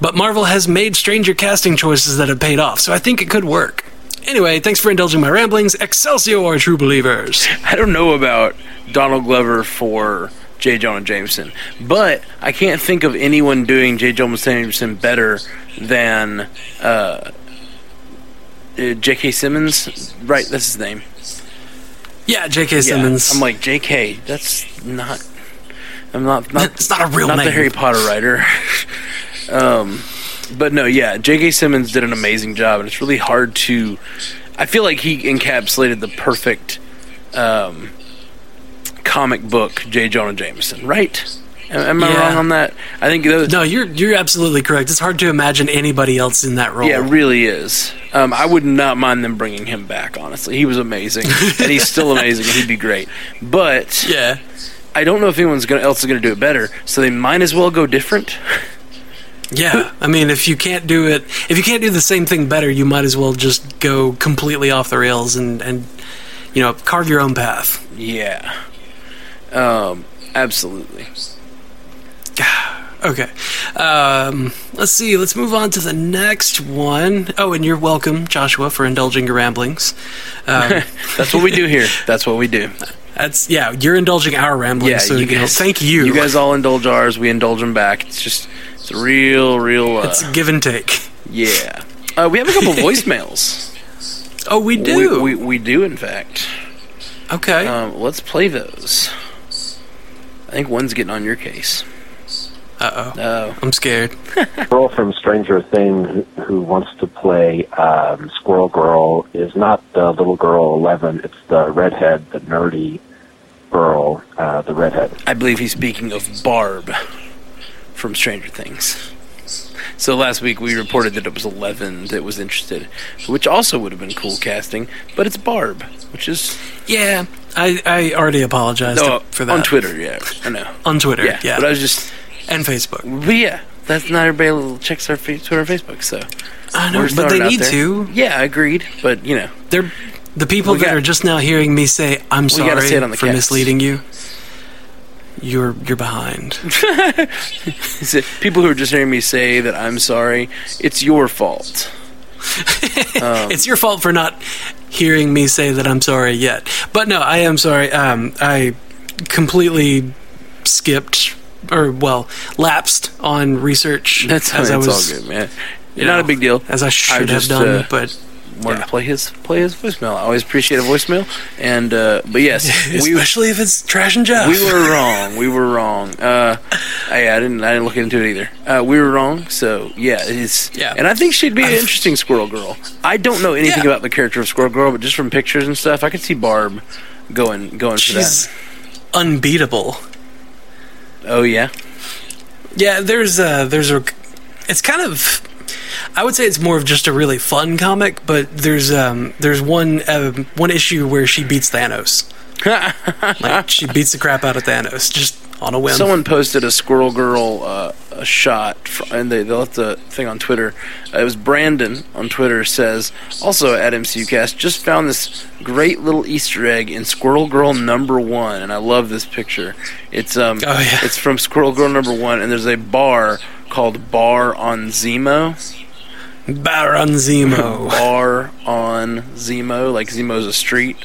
but Marvel has made stranger casting choices that have paid off, so I think it could work. Anyway, thanks for indulging my ramblings. Excelsior, true believers. I don't know about Donald Glover for J. Jonah Jameson, but I can't think of anyone doing J. Jonah Jameson better than uh, uh, J.K. Simmons. Right, that's his name. Yeah, J.K. Yeah, Simmons. I'm like J.K. That's not. I'm not. not It's not a real not name. the Harry Potter writer. [laughs] um, but no, yeah, J.K. Simmons did an amazing job, and it's really hard to. I feel like he encapsulated the perfect um, comic book J. Jonah Jameson, right? Am, am I Yeah. wrong on that? I think those, no, you're you're absolutely correct. It's hard to imagine anybody else in that role. Yeah, it really is. Um, I would not mind them bringing him back. Honestly, he was amazing, and he's still [laughs] amazing, and he'd be great. But yeah. I don't know if anyone's gonna, else is going to do it better, so they might as well go different. [laughs] Yeah, I mean, if you can't do it, if you can't do the same thing better, you might as well just go completely off the rails and and you know carve your own path. Yeah, um, absolutely. [sighs] Okay, um, let's see. Let's move on to the next one. Oh, and you're welcome, Joshua, for indulging your ramblings. Um, [laughs] That's what we do here. That's what we do. that's yeah, you're indulging our ramblings. Yeah, so you you know, thank you. You guys all indulge ours. We indulge them back. It's just it's real, real. Uh, it's give and take. yeah. Uh, we have a couple [laughs] voicemails. Oh, we do. We, we, we do, in fact. okay. Um, let's play those. I think one's getting on your case. uh oh, Oh, I'm scared. [laughs] girl from Stranger Things who, who wants to play um, Squirrel Girl is not the little girl Eleven. It's the redhead, the nerdy girl, uh, the redhead. I believe he's speaking of Barb from Stranger Things. So last week we reported that it was Eleven that was interested, which also would have been cool casting, but it's Barb, which is Yeah, I I already apologized no, for that on Twitter. Yeah, I know. On Twitter, Yeah, yeah, but I was just, and Facebook. but yeah, that's not everybody checks our Twitter, and Facebook. So I know, but they need there. to. Yeah, I agreed. But you know, They're the people We that got- are just now hearing me say I'm sorry say it on the for cast. misleading you. You're you're behind. [laughs] People who are just hearing me say that I'm sorry, it's your fault. [laughs] Um, it's your fault for not hearing me say that I'm sorry yet. But no, I am sorry. Um, I completely skipped or well lapsed on research That's as I was all good, man. you Not a big deal. as I should just, have done. uh, but wanted Yeah. to play his play his voicemail. I always appreciate a voicemail, and uh, but yes, [laughs] we especially if it's trash and Jeff. we were wrong. We were wrong. Uh, I, I didn't I didn't look into it either. Uh, we were wrong. So yeah, it's Yeah. And I think she'd be an interesting Squirrel Girl. I don't know anything Yeah. about the character of Squirrel Girl, but just from pictures and stuff, I could see Barb going going for she's that. unbeatable. Oh yeah. Yeah, there's a there's a it's kind of I would say it's more of just a really fun comic, but there's um there's one uh, one issue where she beats Thanos. [laughs] like she beats the crap out of Thanos just on a whim. Someone posted a Squirrel Girl uh, a shot, fr- and they, they left the thing on Twitter. Uh, it was Brandon on Twitter says, also at MCUcast, just found this great little Easter egg in Squirrel Girl number one, and I love this picture. It's um, Oh, yeah. it's from Squirrel Girl number one, and there's a bar called Bar on Zemo. Baron Zemo. [laughs] Bar on Zemo, like Zemo's a street,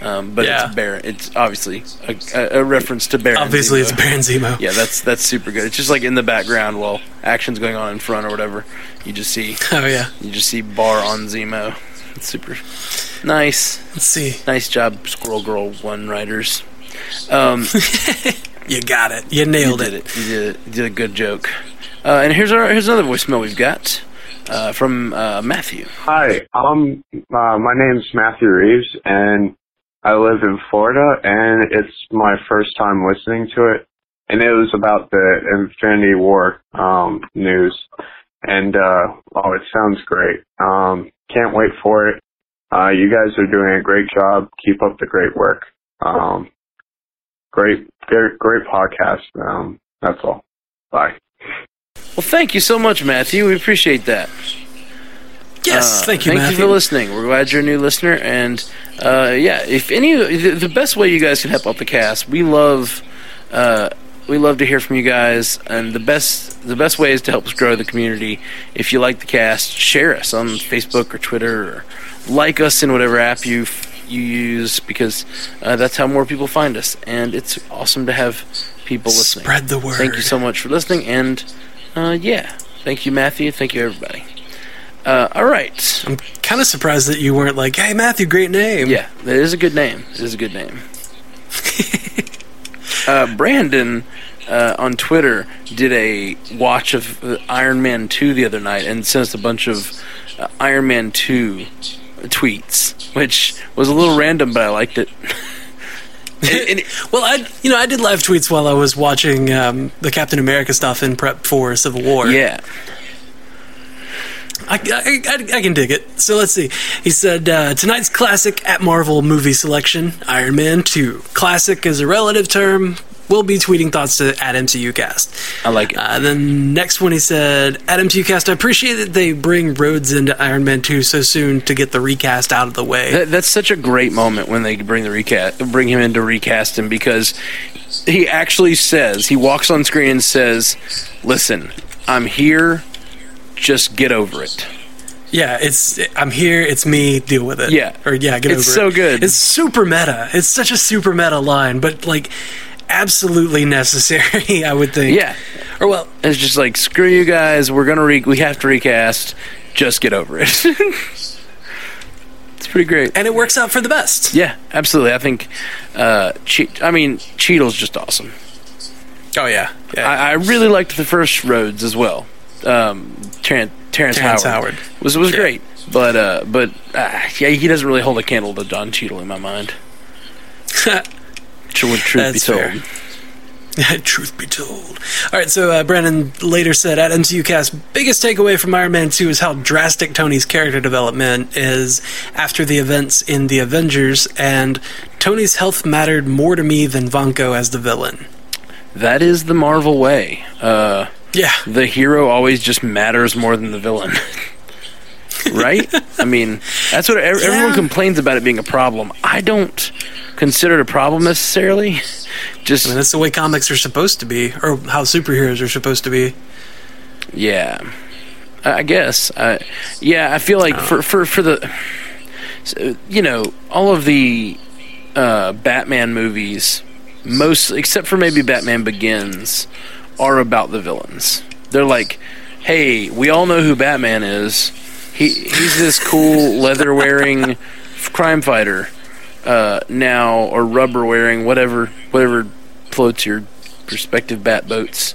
um, but Yeah. it's Baron. It's obviously a, a, reference to Baron. Obviously, Zemo. it's Baron Zemo. Yeah, that's that's super good. It's just like in the background while action's going on in front or whatever. You just see [laughs] Oh yeah. you just see bar on Zemo. It's super nice. Let's see. Nice job, Squirrel Girl One writers. Um, [laughs] You got it. You you nailed did it. it. You did it. You did a good joke. Uh, and here's our here's another voicemail we've got uh, from uh, Matthew. Hi, um, uh, my name's Matthew Reeves, and I live in Florida, and it's my first time listening to it, and it was about the Infinity War um, news, and uh, oh, it sounds great. Um, can't wait for it. Uh, you guys are doing a great job. Keep up the great work. Um, great, great, great podcast. Um, that's all. Bye. Well, thank you so much, Matthew. We appreciate that. Yes, Uh, thank you, thank Matthew. you for listening. We're glad you're a new listener, and uh, yeah, if any, the, the best way you guys can help out the cast, we love, uh, we love to hear from you guys, and the best, the best way is to help us grow the community. If you like the cast, share us on Facebook or Twitter, or like us in whatever app you you use, because uh, that's how more people find us, and it's awesome to have people listening. Spread the word. Thank you so much for listening, and uh, yeah, thank you, Matthew. Thank you, everybody. Uh, all right. I'm kind of surprised that you weren't like, "Hey, Matthew, great name." Yeah, that is a good name. It is a good name. [laughs] uh, Brandon uh, on Twitter did a watch of uh, Iron Man 2 the other night and sent us a bunch of uh, Iron Man 2 tweets, which was a little random, but I liked it. [laughs] And- and- Well, I you know I did live tweets while I was watching um, the Captain America stuff in prep for Civil War. yeah. I, I, I, can dig it. So let's see. He said uh, tonight's classic at Marvel movie selection: Iron Man Two. Classic is a relative term. We'll be tweeting thoughts to at MCUcast. I like it. Uh, then next one he said, at MCUcast, I appreciate that they bring Rhodes into Iron Man 2 so soon to get the recast out of the way. That, that's such a great moment when they bring the recast, bring him in to recast him because he actually says he walks on screen and says, "Listen, I'm here. Just get over it." Yeah, it's I'm here. It's me. Deal with it. Yeah. or yeah, get It's over so it. good. It's super meta. It's such a super meta line, but like absolutely necessary. [laughs] I would think. Yeah, Or well, it's just like screw you guys. We're gonna re- we have to recast. Just get over it. [laughs] it's pretty great. and it works out for the best. Yeah, absolutely. I think. Uh, che- I mean, Cheadle's just awesome. Oh yeah. Yeah. I, I really liked the first Rhodes as well. Um, Terrence, Terrence, Terrence Howard, Howard. was was Yeah. great, but uh, but uh, yeah, he doesn't really hold a candle to Don Cheadle in my mind. [laughs] True, truth be told. fair. [laughs] Truth be told. All right, so uh, Brandon later said at MCUcast, biggest takeaway from Iron Man 2 is how drastic Tony's character development is after the events in The Avengers, and Tony's health mattered more to me than Vanko as the villain. That is the Marvel way. Uh, Yeah. the hero always just matters more than the villain. [laughs] [laughs] right? I mean, that's what everyone Yeah. complains about it being a problem. I don't consider it a problem necessarily. Just I mean, that's the way comics are supposed to be, or how superheroes are supposed to be. Yeah, I I guess. Uh, yeah, I feel like for for for the, you know, all of the uh, Batman movies, most except for maybe Batman Begins, are about the villains. They're like, hey, we all know who Batman is. He he's this cool leather wearing crime fighter uh, now, or rubber wearing whatever whatever floats your respective bat boats.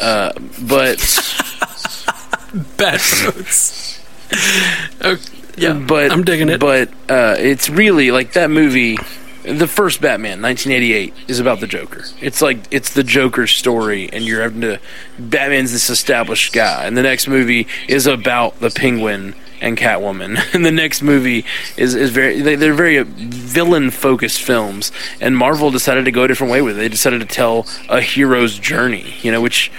Uh, but [laughs] bat notes. [laughs] okay, yeah, but I'm digging it. But uh, it's really like that movie. The first Batman, 1988, is about the Joker. It's like it's the Joker's story, and you're having to. Batman's this established guy, and the next movie is about the Penguin and Catwoman. [laughs] And the next movie is is very they, they're very villain focused films. And Marvel decided to go a different way with it. They decided to tell a hero's journey, you know, which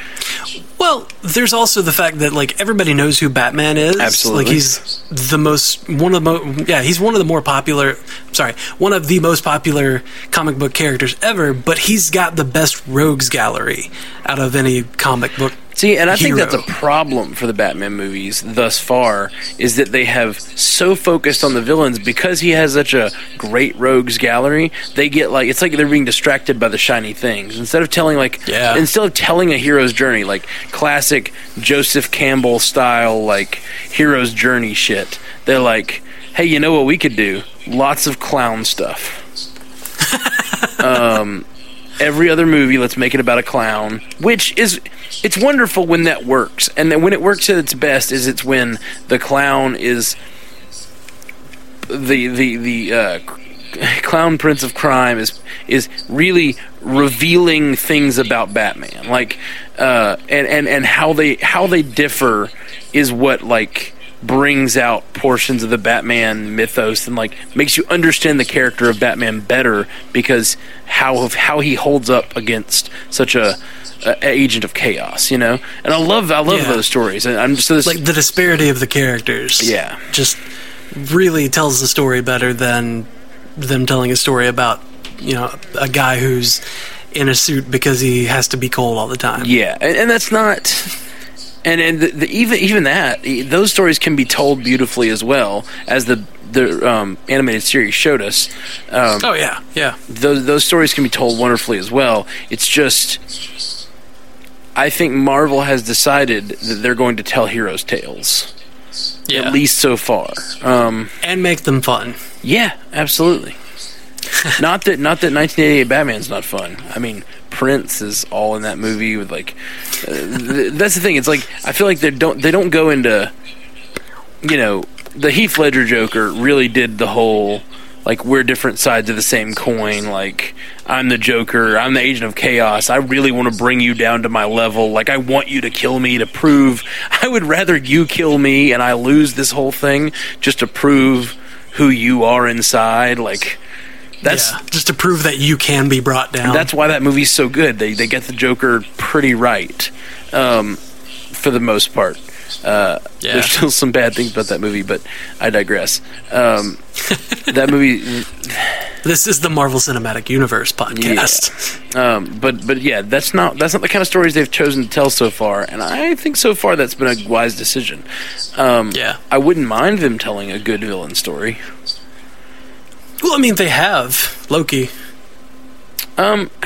Well, there's also the fact that like everybody knows who Batman is. Absolutely. Like he's the most one of the mo- yeah, he's one of the more popular sorry, one of the most popular comic book characters ever, but he's got the best rogues gallery out of any comic book. See, and I think that's a problem for the Batman movies thus far is that they have so focused on the villains because he has such a great rogues gallery. They get like it's like they're being distracted by the shiny things instead of telling like Yeah. instead of telling a hero's journey like classic Joseph Campbell style like hero's journey shit. They're like, hey, you know what we could do? Lots of clown stuff. [laughs] um, every other movie let's make it about a clown which is it's wonderful when that works and then when it works at its best is it's when the clown is the the the uh, [laughs] clown prince of crime is is really revealing things about batman. Like uh and and and how they how they differ is what like brings out portions of the Batman mythos and like makes you understand the character of Batman better because how of how he holds up against such a, a agent of chaos, you know. And I love I love Yeah. those stories. And I'm just this, Like the disparity of the characters. Yeah. Just really tells the story better than them telling a story about, you know, a guy who's in a suit because he has to be cold all the time. Yeah, and, and that's not. And and the, the, even even that those stories can be told beautifully as well as the the um, animated series showed us. Um, Oh yeah, yeah. those those stories can be told wonderfully as well. It's just I think Marvel has decided that they're going to tell heroes' tales. Yeah. At least so far. Um, and make them fun. yeah, absolutely. [laughs] not that not that 1988 Batman's not fun. I mean, Prince is all in that movie with like. Uh, th- that's the thing. It's like I feel like they don't they don't go into. You know, the Heath Ledger Joker really did the whole like we're different sides of the same coin. Like I'm the Joker, I'm the agent of chaos. I really want to bring you down to my level. Like I want you to kill me to prove. [laughs] I would rather you kill me and I lose this whole thing just to prove who you are inside. Like that's yeah. Just to prove that you can be brought down. that's why that movie's so good. They they get the Joker pretty right, um, for the most part. Uh, Yeah. There's still some bad things about that movie, but I digress. Um, [laughs] that movie, this is the Marvel Cinematic Universe podcast. um, but but yeah, that's not that's not the kind of stories they've chosen to tell so far, and I think so far that's been a wise decision. Um, Yeah. I wouldn't mind them telling a good villain story. Well, I mean, they have Loki. Um, [sighs]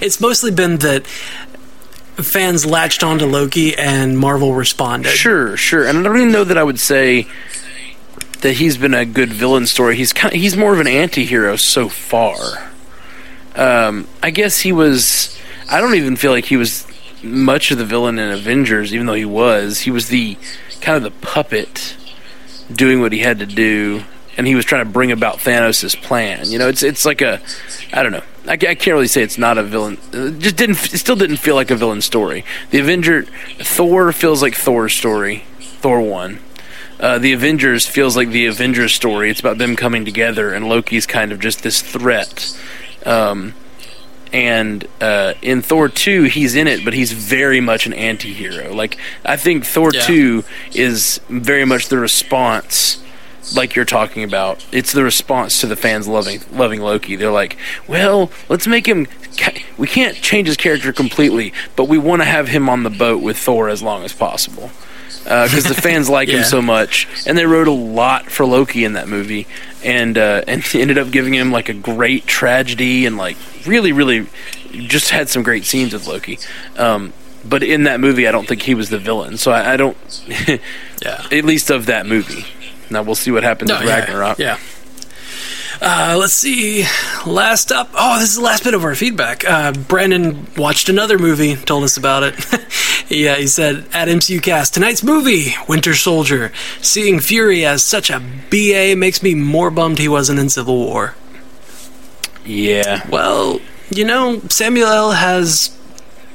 It's mostly been that fans latched onto Loki and Marvel responded. Sure, sure. And I don't even know that I would say that he's been a good villain story. He's kind of, he's more of an anti-hero so far. Um, I guess he was I don't even feel like he was much of the villain in Avengers even though he was. He was the kind of the puppet doing what he had to do and he was trying to bring about Thanos' plan. You know, it's it's like a I don't know. I, I can't really say it's not a villain. It just didn't. It still didn't feel like a villain story. The Avenger, Thor feels like Thor's story. Thor one. Uh, the Avengers feels like the Avengers story. It's about them coming together, and Loki's kind of just this threat. Um, and uh, in Thor two, he's in it, but he's very much an anti-hero. Like I think Thor Yeah. two is very much the response like you're talking about. It's the response to the fans loving loving Loki. They're like, "Well, let's make him. We can't change his character completely, but we want to have him on the boat with Thor as long as possible." Because the fans [laughs] like Yeah. him so much, and they wrote a lot for Loki in that movie, and uh, and [laughs] ended up giving him like a great tragedy, and like really, really, just had some great scenes with Loki. Um, but in that movie, I don't think he was the villain, so I, I don't. [laughs] Yeah. at least of that movie. Now we'll see what happens No, with yeah, Ragnarok. Yeah. Uh, let's see. Last up. Oh, this is the last bit of our feedback. Uh, Brandon watched another movie, told us about it. [laughs] yeah, he said at MCUcast tonight's movie, Winter Soldier. Seeing Fury as such a BA makes me more bummed he wasn't in Civil War. Yeah. Well, you know, Samuel L. has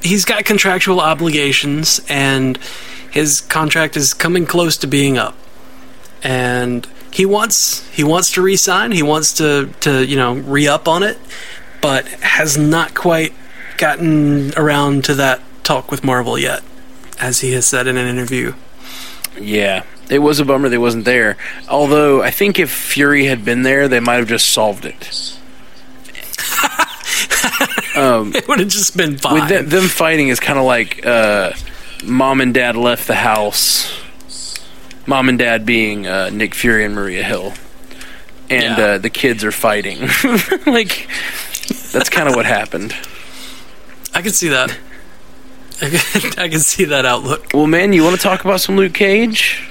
he's got contractual obligations, and his contract is coming close to being up, and he wants he wants to resign. He wants to to you know re up on it, but has not quite gotten around to that talk with Marvel yet, as he has said in an interview. Yeah. It was a bummer they wasn't there. Although I think if Fury had been there, they might have just solved it. [laughs] um, It would have just been fine. with them, them fighting is kind of like uh, mom and dad left the house. Mom and dad being uh, Nick Fury and Maria Hill, and Yeah. uh, the kids are fighting. [laughs] like that's kind of what happened. I can see that. I can, I can see that outlook. Well, man, you want to talk about some Luke Cage?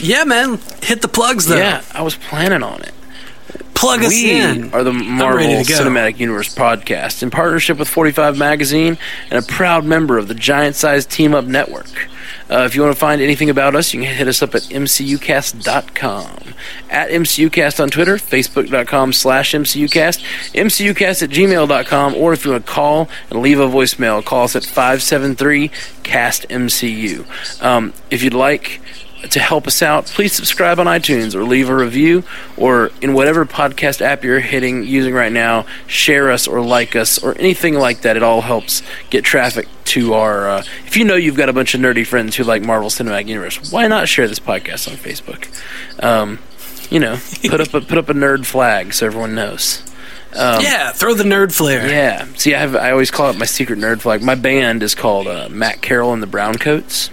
Yeah, man. Hit the plugs though. Yeah, I was planning on it. Plug us we in. are the Marvel ready to go. Cinematic Universe podcast in partnership with 45 Magazine and a proud member of the Giant Size Team Up Network. Uh, if you want to find anything about us, you can hit us up at mcucast.com. At mcucast on Twitter, facebook.com slash mcucast, mcucast at gmail.com, or if you want to call and leave a voicemail, call us at 573-CAST-MCU. Um, if you'd like to help us out, please subscribe on iTunes or leave a review or in whatever podcast app you're hitting using right now, share us or like us or anything like that. It all helps get traffic to our uh, if you know you've got a bunch of nerdy friends who like Marvel Cinematic Universe, why not share this podcast on Facebook? Um, you know, put up a put up a nerd flag so everyone knows. Um, yeah, throw the nerd flare. yeah. See, I have I always call it my secret nerd flag. My band is called uh, Matt Carroll and the Browncoats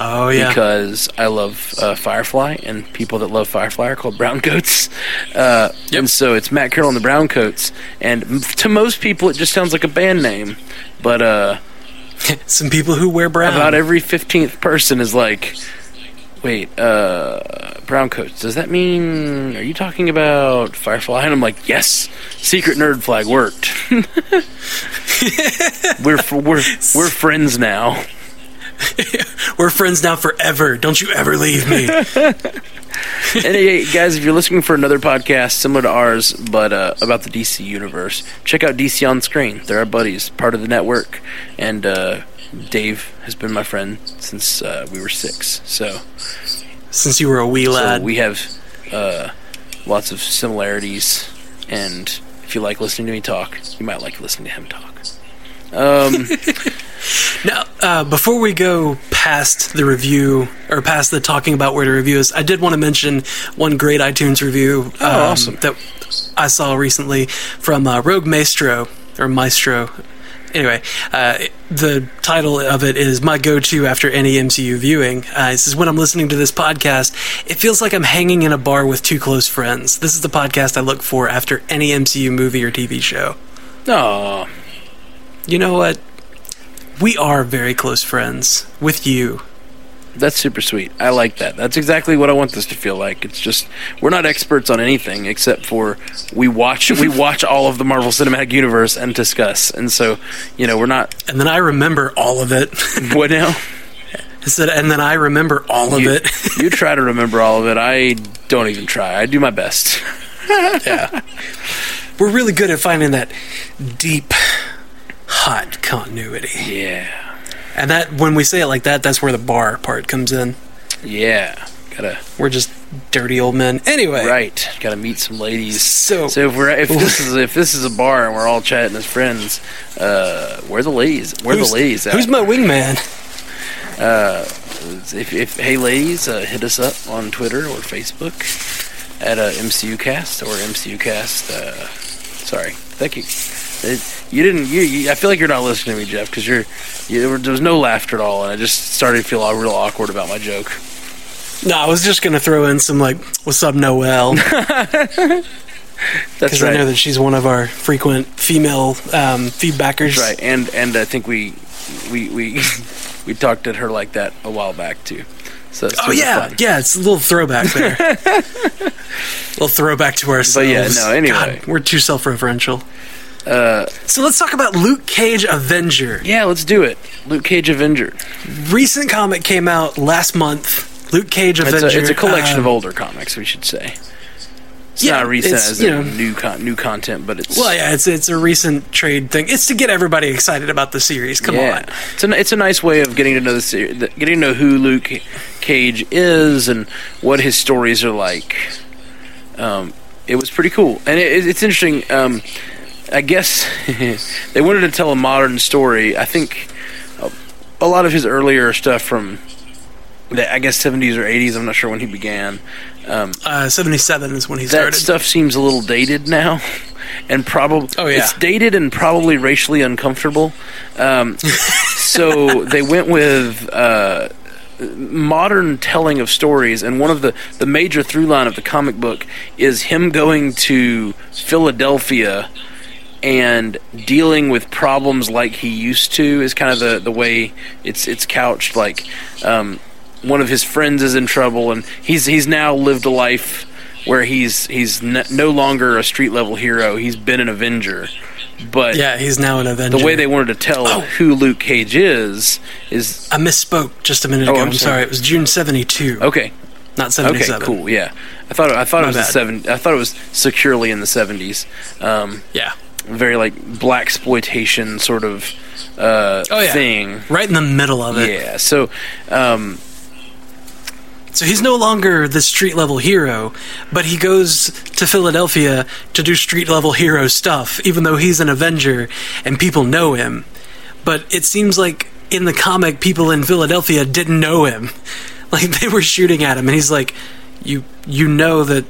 Oh yeah. because I love uh, Firefly, and people that love Firefly are called browncoats. Uh, Yep. And so it's Matt Carroll and the Browncoats, and m- to most people it just sounds like a band name, but uh, [laughs] Some people who wear brown. about every fifteenth person is like, "Wait, uh, browncoats? Does that mean? Are you talking about Firefly?" And I'm like, "Yes, secret nerd flag worked. [laughs] [laughs] we're f- we're we're friends now." [laughs] We're friends now forever. Don't you ever leave me. [laughs] and hey, guys, if you're looking for another podcast similar to ours, but uh, about the DC universe, check out DC on Screen. They're our buddies, part of the network, and uh, Dave has been my friend since uh, we were six. So, Since you were a wee so lad. we have uh, lots of similarities. And if you like listening to me talk, you might like listening to him talk. Um, [laughs] Now, uh, before we go past the review or past the talking about where to review is, I did want to mention one great iTunes review um, Oh, awesome. that I saw recently from uh, Rogue Maestro or Maestro. Anyway, uh, the title of it is "My Go-To After Any MCU Viewing." Uh, it says, "When I'm listening to this podcast, it feels like I'm hanging in a bar with two close friends. This is the podcast I look for after any MCU movie or TV show." Aw, You know what? We are very close friends with you. That's super sweet. I like that. That's exactly what I want this to feel like. It's just we're not experts on anything except for we watch we [laughs] watch all of the Marvel Cinematic Universe and discuss. And so, you know, we're not And then I remember all of it. [laughs] what now? [laughs] I said, and then I remember all of it. you try to remember all of it. I don't even try. I do my best. yeah. We're really good at finding that deep, hot continuity. Yeah. And that, when we say it like that, that's where the bar part comes in. Yeah. Gotta We're just dirty old men. Anyway. right. Gotta meet some ladies. So, So if we're if this [laughs] is if this is a bar and we're all chatting as friends, uh, where are the ladies? Where are the ladies at? who's my wingman? if, if hey ladies, uh, hit us up on Twitter or Facebook at uh, MCUcast or MCUcast. Uh, sorry, thank you. It, you didn't. You, you. I feel like you're not listening to me, Jeff, because you're. You, there, was, no laughter at all, and I just started to feel all real awkward about my joke. No, I was just going to throw in some, like, what's up, Noel?" [laughs] That's Because I know that she's one of our frequent female um, feedbackers. That's right, and and I think we we we [laughs] we talked at her like that a while back too. So it's Oh yeah, fun. yeah. It's a little throwback there. [laughs] little throwback to ourselves. But yeah, no, anyway. God, we're too self-referential. Uh, So let's talk about Luke Cage Avenger. yeah, let's do it. Luke Cage Avenger. Recent comic came out last month. Luke Cage It's Avenger. a, it's a collection um, of older comics, we should say. It's yeah, not recent it's, as you know- new con- new content, but it's Well, yeah, it's it's a recent trade thing. It's to get everybody excited about the series. Come yeah. on. It's a it's a nice way of getting to know the series, getting to know who Luke Cage is and what his stories are like. Um, it was pretty cool, and it, it's interesting. Um, I guess [laughs] they wanted to tell a modern story. I think a, a lot of his earlier stuff from I guess seventies or eighties. I'm not sure when he began. Um, Uh, Seventy-seven is when he that started. That stuff seems a little dated now, and probably Oh, yeah. it's dated and probably racially uncomfortable. Um, [laughs] so they went with uh, modern telling of stories, and one of the the major through line of the comic book is him going to Philadelphia and dealing with problems like he used to is kind of the, the way it's it's couched like um, one of his friends is in trouble and he's he's now lived a life where he's he's no longer a street level hero he's been an avenger but yeah, he's now an Avenger. the way they wanted to tell Oh. who Luke Cage is is I misspoke just a minute Oh, ago. I'm I'm, sorry. sorry. It was June seventy-two, okay not seventy seven. okay cool yeah I thought I thought My it was the seven I thought it was securely in the seventies um, Yeah. very like black exploitation sort of uh, Oh, yeah. thing Right in the middle of it. Yeah. So, um, So he's no longer the street level hero, but he goes to Philadelphia to do street level hero stuff, even though he's an Avenger and people know him. But it seems like in the comic, people in Philadelphia didn't know him. [laughs] Like they were shooting at him, and he's like, "You, you know that,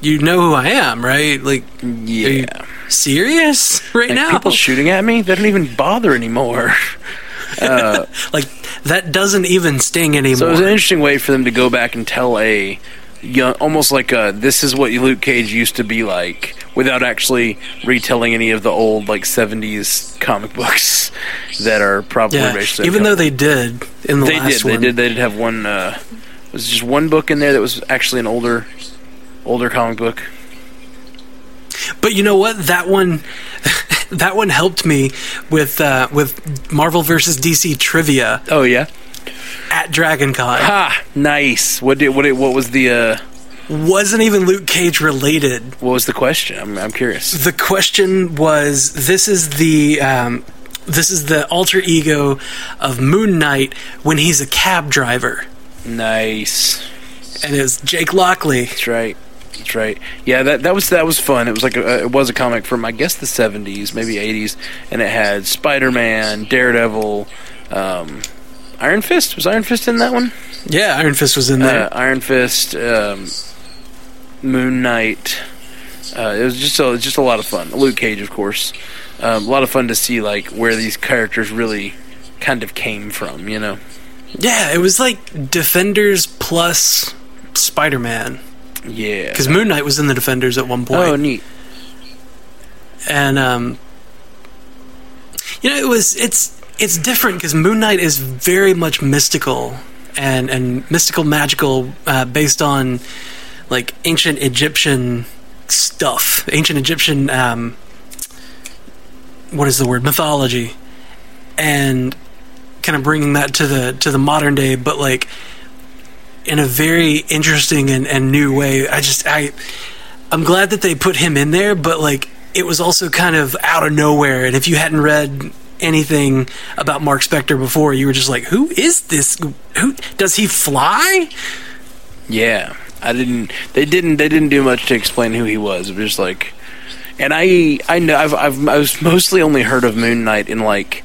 you know who I am, right? Like, yeah. serious [laughs] right Like, now? people shooting at me, they don't even bother anymore. [laughs] [laughs] like that doesn't even sting anymore." So it was an interesting way for them to go back and tell a young, almost like a this is what Luke Cage used to be like, without actually retelling any of the old like '70s comic books [laughs] that are probably yeah, racially. even though they did in the they last did, they did, they did have one. Uh, was just one book in there that was actually an older, older comic book. But you know what? That one, [laughs] that one helped me with uh, with Marvel versus DC trivia Oh yeah. at Dragon Con. Ha! Nice. What did what did, what was the uh, Wasn't even Luke Cage related. what was the question? I'm I'm curious. The question was: This is the um, this is the alter ego of Moon Knight when he's a cab driver, Nice. and it was Jake Lockley. That's right. That's right. Yeah, that that was that was fun. It was like a, it was a comic from I guess the 70s, maybe 80s, and it had Spider-Man, Daredevil, um, Iron Fist. Was Iron Fist in that one? Yeah, Iron Fist was in there. Uh, Iron Fist, um, Moon Knight. Uh, it was just a, just a lot of fun. Luke Cage, of course. Um, a lot of fun to see like where these characters really kind of came from. You know. yeah, it was like Defenders plus Spider Man Yeah. because Moon Knight was in the Defenders at one point. Oh, neat. and um, you know it was it's it's different because Moon Knight is very much mystical and and mystical magical uh, based on like ancient Egyptian stuff, ancient Egyptian um, what is the word mythology, and kind of bringing that to the to the modern day, but like in a very interesting and, and new way. I just I I'm glad that they put him in there, but like it was also kind of out of nowhere. And if you hadn't read anything about Mark Spector before, you were just like, "Who is this? Who does he fly?" Yeah, I didn't. They didn't. They didn't do much to explain who he was. It was just like, and I, I know, I've, I've, I was mostly only heard of Moon Knight in like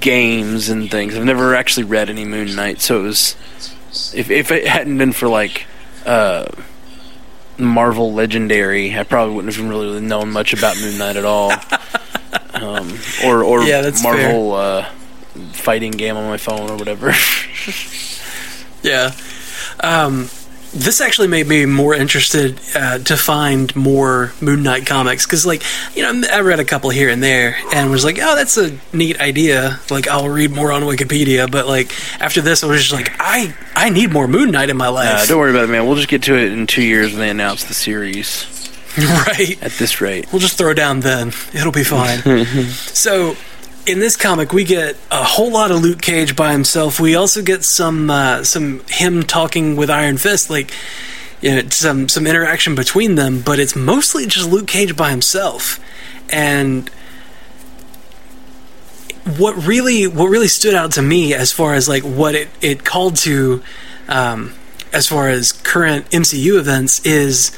games and things. I've never actually read any Moon Knight, so it was. If if it hadn't been for like, uh, Marvel Legendary, I probably wouldn't have really known much about Moon Knight at all. [laughs] um, or or Yeah, Marvel uh, fighting game on my phone or whatever. [laughs] Yeah. Um, this actually made me more interested uh, to find more Moon Knight comics because, like, you know, I read a couple here and there and was like, oh, that's a neat idea. Like, I'll read more on Wikipedia. But like after this, I was just like, I I need more Moon Knight in my life. Uh, don't worry about it, man. We'll just get to it in two years when they announce the series. [laughs] right. At this rate, We'll just throw down then. It'll be fine. [laughs] so, in this comic, we get a whole lot of Luke Cage by himself. We also get some uh, some him talking with Iron Fist, like you know, some some interaction between them. But it's mostly just Luke Cage by himself, and what really what really stood out to me as far as like what it, it called to um, as far as current MCU events is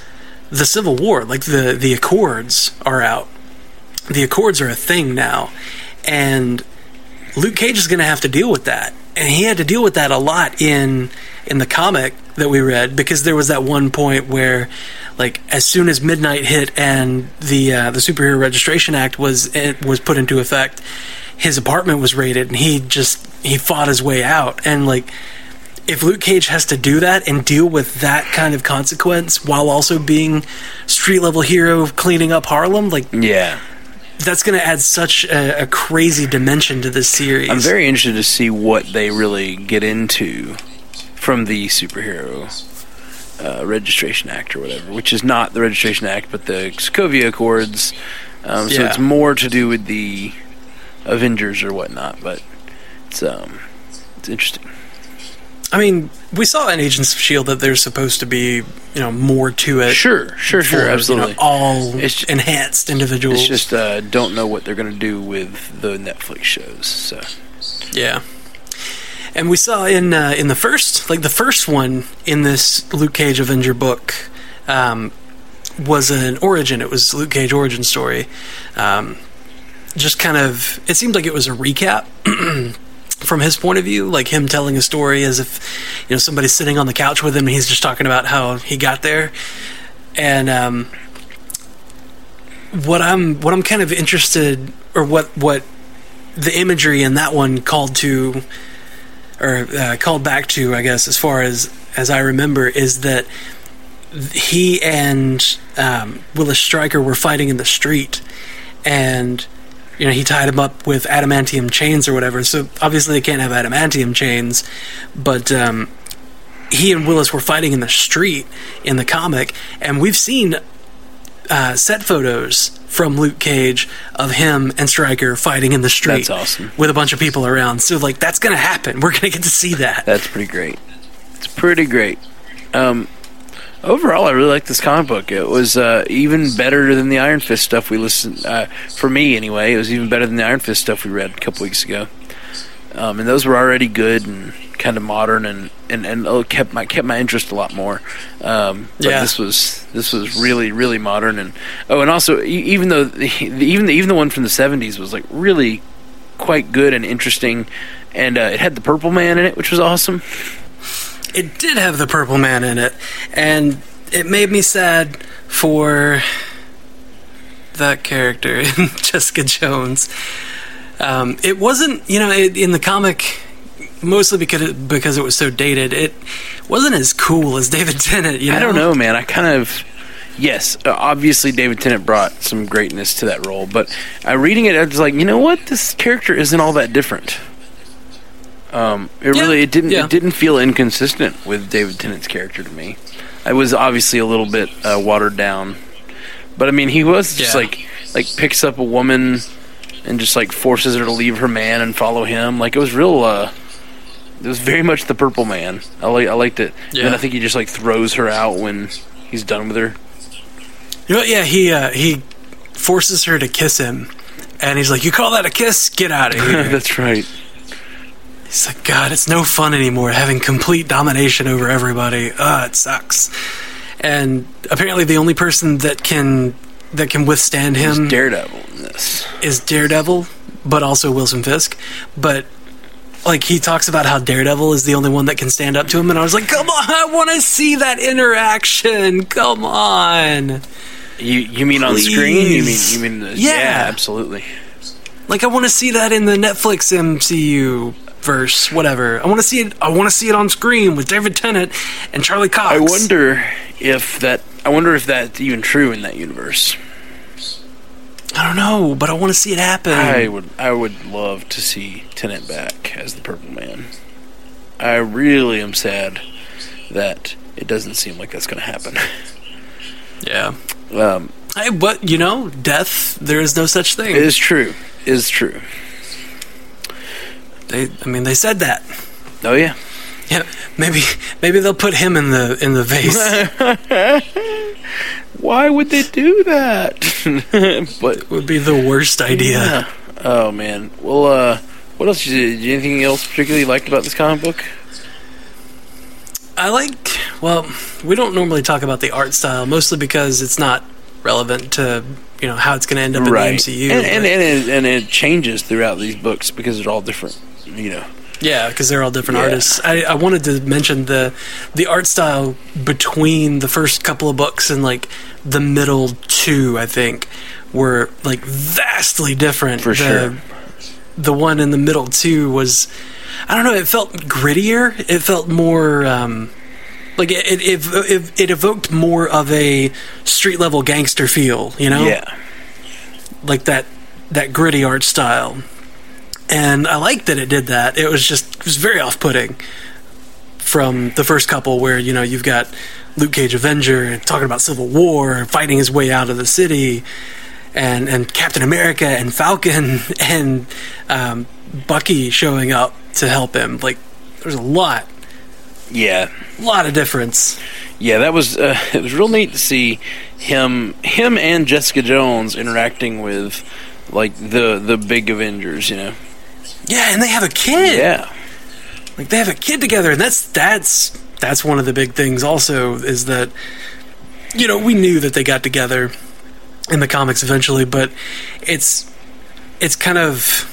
the Civil War. Like the the Accords are out. The Accords are a thing now, and Luke Cage is going to have to deal with that, and he had to deal with that a lot in in the comic that we read because there was that one point where, like, as soon as midnight hit and the uh, the Superhero Registration Act was was put into effect, his apartment was raided, and he just he fought his way out, and like. If Luke Cage has to do that and deal with that kind of consequence while also being street level hero cleaning up Harlem, like yeah. That's going to add such a, a crazy dimension to this series. I'm very interested to see what they really get into from the superhero uh, registration act or whatever, which is not the registration act, but the Sokovia Accords. Um, so Yeah. it's more to do with the Avengers or whatnot, but it's um, it's interesting. I mean, we saw in Agents of Shield that there's supposed to be, you know, more to it. Sure, sure, for, sure, you know, absolutely. all It's enhanced individuals. It's just uh, don't know what they're going to do with the Netflix shows. So yeah. And we saw in uh, in the first, like the first one in this Luke Cage Avenger book, um, was an origin. It was Luke Cage origin story. Um, just kind of, it seemed like it was a recap [clears throat] from his point of view, like him telling a story as if you know somebody's sitting on the couch with him and he's just talking about how he got there. And um, what I'm what I'm kind of interested, or what what the imagery in that one called to, or uh, called back to, I guess, as far as as I remember, is that he and um, Willis Stryker were fighting in the street, and you know he tied him up with adamantium chains or whatever. So obviously they can't have adamantium chains, but um, he and Willis were fighting in the street in the comic, and we've seen uh, set photos from Luke Cage of him and Stryker fighting in the street That's awesome. with a bunch of people around. So like that's gonna happen. We're gonna get to see that. that's pretty great. It's pretty great. Um, overall, I really like this comic book. It was uh, even better than the Iron Fist stuff we listened. Uh, for me, anyway, it was even better than the Iron Fist stuff we read a couple weeks ago. Um, and those were already good and kind of modern and and and oh, kept my kept my interest a lot more. Um, but Yeah. this was this was really really modern and oh, and also even though the, even the, even the one from the seventies was like really quite good and interesting, and uh, it had the Purple Man in it, which was awesome. It did have the Purple Man in it, and it made me sad for that character in [laughs] Jessica Jones. Um, it wasn't, you know, it, in the comic, mostly because it, because it was so dated. It wasn't as cool as [laughs] David Tennant. You know? I don't know, man. I kind of yes, uh, obviously David Tennant brought some greatness to that role, but uh, reading it, I was like, you know what, this character isn't all that different. Um, it Yeah, really it didn't yeah. it didn't feel inconsistent with David Tennant's character to me. I was obviously a little bit uh, watered down, but I mean, he was just Yeah. like like picks up a woman and just like forces her to leave her man and follow him. Like it was real. Uh, it was very much the Purple Man. I like I liked it. Yeah. And I think he just like throws her out when he's done with her. You know, yeah, he uh, he forces her to kiss him, and he's like, "You call that a kiss? Get out of [laughs] here!" That's right. He's like, God, it's no fun anymore having complete domination over everybody. Uh, it sucks. And apparently, the only person that can that can withstand him Daredevil in this. is Daredevil, but also Wilson Fisk. But like he talks about how Daredevil is the only one that can stand up to him, and I was like, come on, I want to see that interaction. Come on. You you mean on screen? You mean you mean the, Yeah. absolutely. Like I want to see that in the Netflix MCU verse, whatever. I want to see it. I want to see it on screen with David Tennant and Charlie Cox. I wonder if that. I wonder if that's even true in that universe. I don't know, but I want to see it happen. I would. I would love to see Tennant back as the Purple Man. I really am sad that it doesn't seem like that's going to happen. [laughs] yeah. Um, Hey, but you know, death. There is no such thing. it is true. It is true. They, I mean, they said that. Oh yeah. Yeah, maybe, maybe they'll put him in the in the vase. [laughs] Why would they do that? [laughs] but would be the worst idea. yeah. Oh man. Well, uh, what else? Did you, anything else particularly liked about this comic book? I like. Well, we don't normally talk about the art style, mostly because it's not relevant to you know how it's going to end up in the MCU. and and, and, it, and it changes throughout these books because they're all different. You know. Yeah, because they're all different Yeah. artists. I, I wanted to mention the the art style between the first couple of books and like the middle two. I think were like vastly different. For the, sure. The one in the middle two was, I don't know. It felt grittier. It felt more. Um, like it, it, it, it evoked more of a street level gangster feel, you know? Yeah. like that that gritty art style. And I liked that it did that. It was just it was very off putting from the first couple where, you know, you've got Luke Cage Avenger talking about Civil War, fighting his way out of the city, and and Captain America and Falcon [laughs] and um, Bucky showing up to help him. Like there's a lot Yeah. a lot of difference. Yeah, that was uh, [laughs] it was real neat to see him him and Jessica Jones interacting with like the the big Avengers, you know. Yeah, and they have a kid. Yeah. like they have a kid together and that's that's that's one of the big things also is that you know we knew that they got together in the comics eventually but it's it's kind of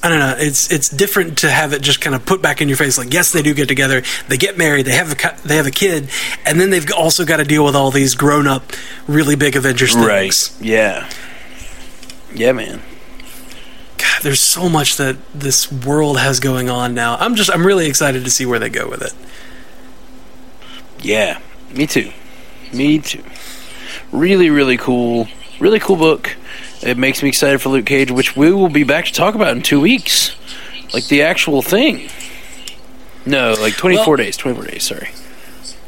I don't know. It's it's different to have it just kind of put back in your face. Like, yes, they do get together. They get married. They have a they have a kid, and then they've also got to deal with all these grown up, really big Avengers things. Right. Yeah. Yeah, man. There's so much that this world has going on now. I'm just I'm really excited to see where they go with it. Yeah. Me too. Me too. Really, really cool. Really cool book. It makes me excited for Luke Cage, which we will be back to talk about in two weeks. Like the actual thing. No, like 24 Well- days. 24 days, sorry.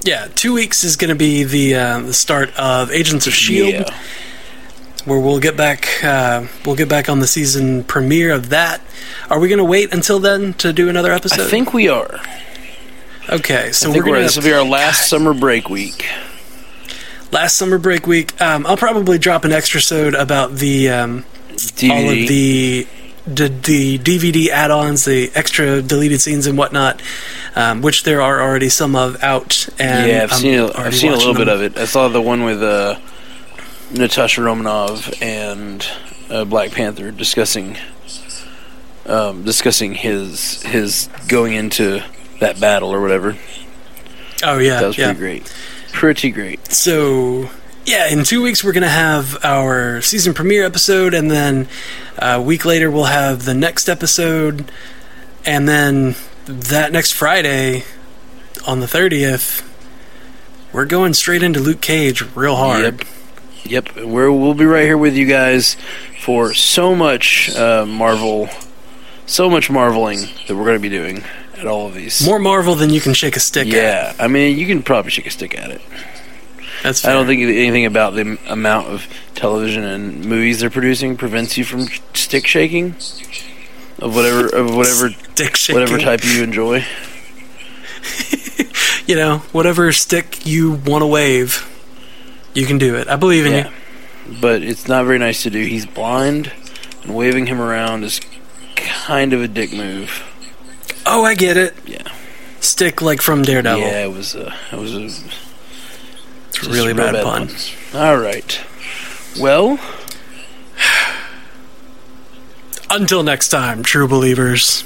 Yeah, two weeks is going to be the uh, the start of Agents of Shield, Yeah. Where we'll get back uh, we'll get back on the season premiere of that. Are we going to wait until then to do another episode? I think we are. Okay, so we're we're, going this will be our last summer break week. last summer break week. Um, I'll probably drop an extra sode about the um, DVD. all of the, the the DVD add-ons, the extra deleted scenes and whatnot, um, which there are already some of out. And yeah, I've I'm seen a, I've seen a little watching bit of it. I saw the one with uh, Natasha Romanov and uh, Black Panther discussing um, discussing his his going into that battle or whatever. Oh yeah, That was yeah. pretty great. Pretty great. So, yeah, in two weeks we're going to have our season premiere episode, and then uh, a week later we'll have the next episode, and then that next Friday on the 30th, we're going straight into Luke Cage real hard. Yep. Yep. We're, we'll be right here with you guys for so much uh, Marvel, so much marveling that we're going to be doing at all of these. More Marvel than you can shake a stick at. Yeah, I mean, you can probably shake a stick at it. That's I don't think anything about the amount of television and movies they're producing prevents you from stick shaking of whatever of whatever stick shaking. whatever type you enjoy. [laughs] You know, whatever stick you want to wave, you can do it. I believe in Yeah, you. but it's not very nice to do. He's blind, and waving him around is kind of a dick move. Oh, I get it. Yeah, Stick like from Daredevil. yeah, it was a it was a it's a really real bad, pun. All right, well. [sighs] Until next time, true believers.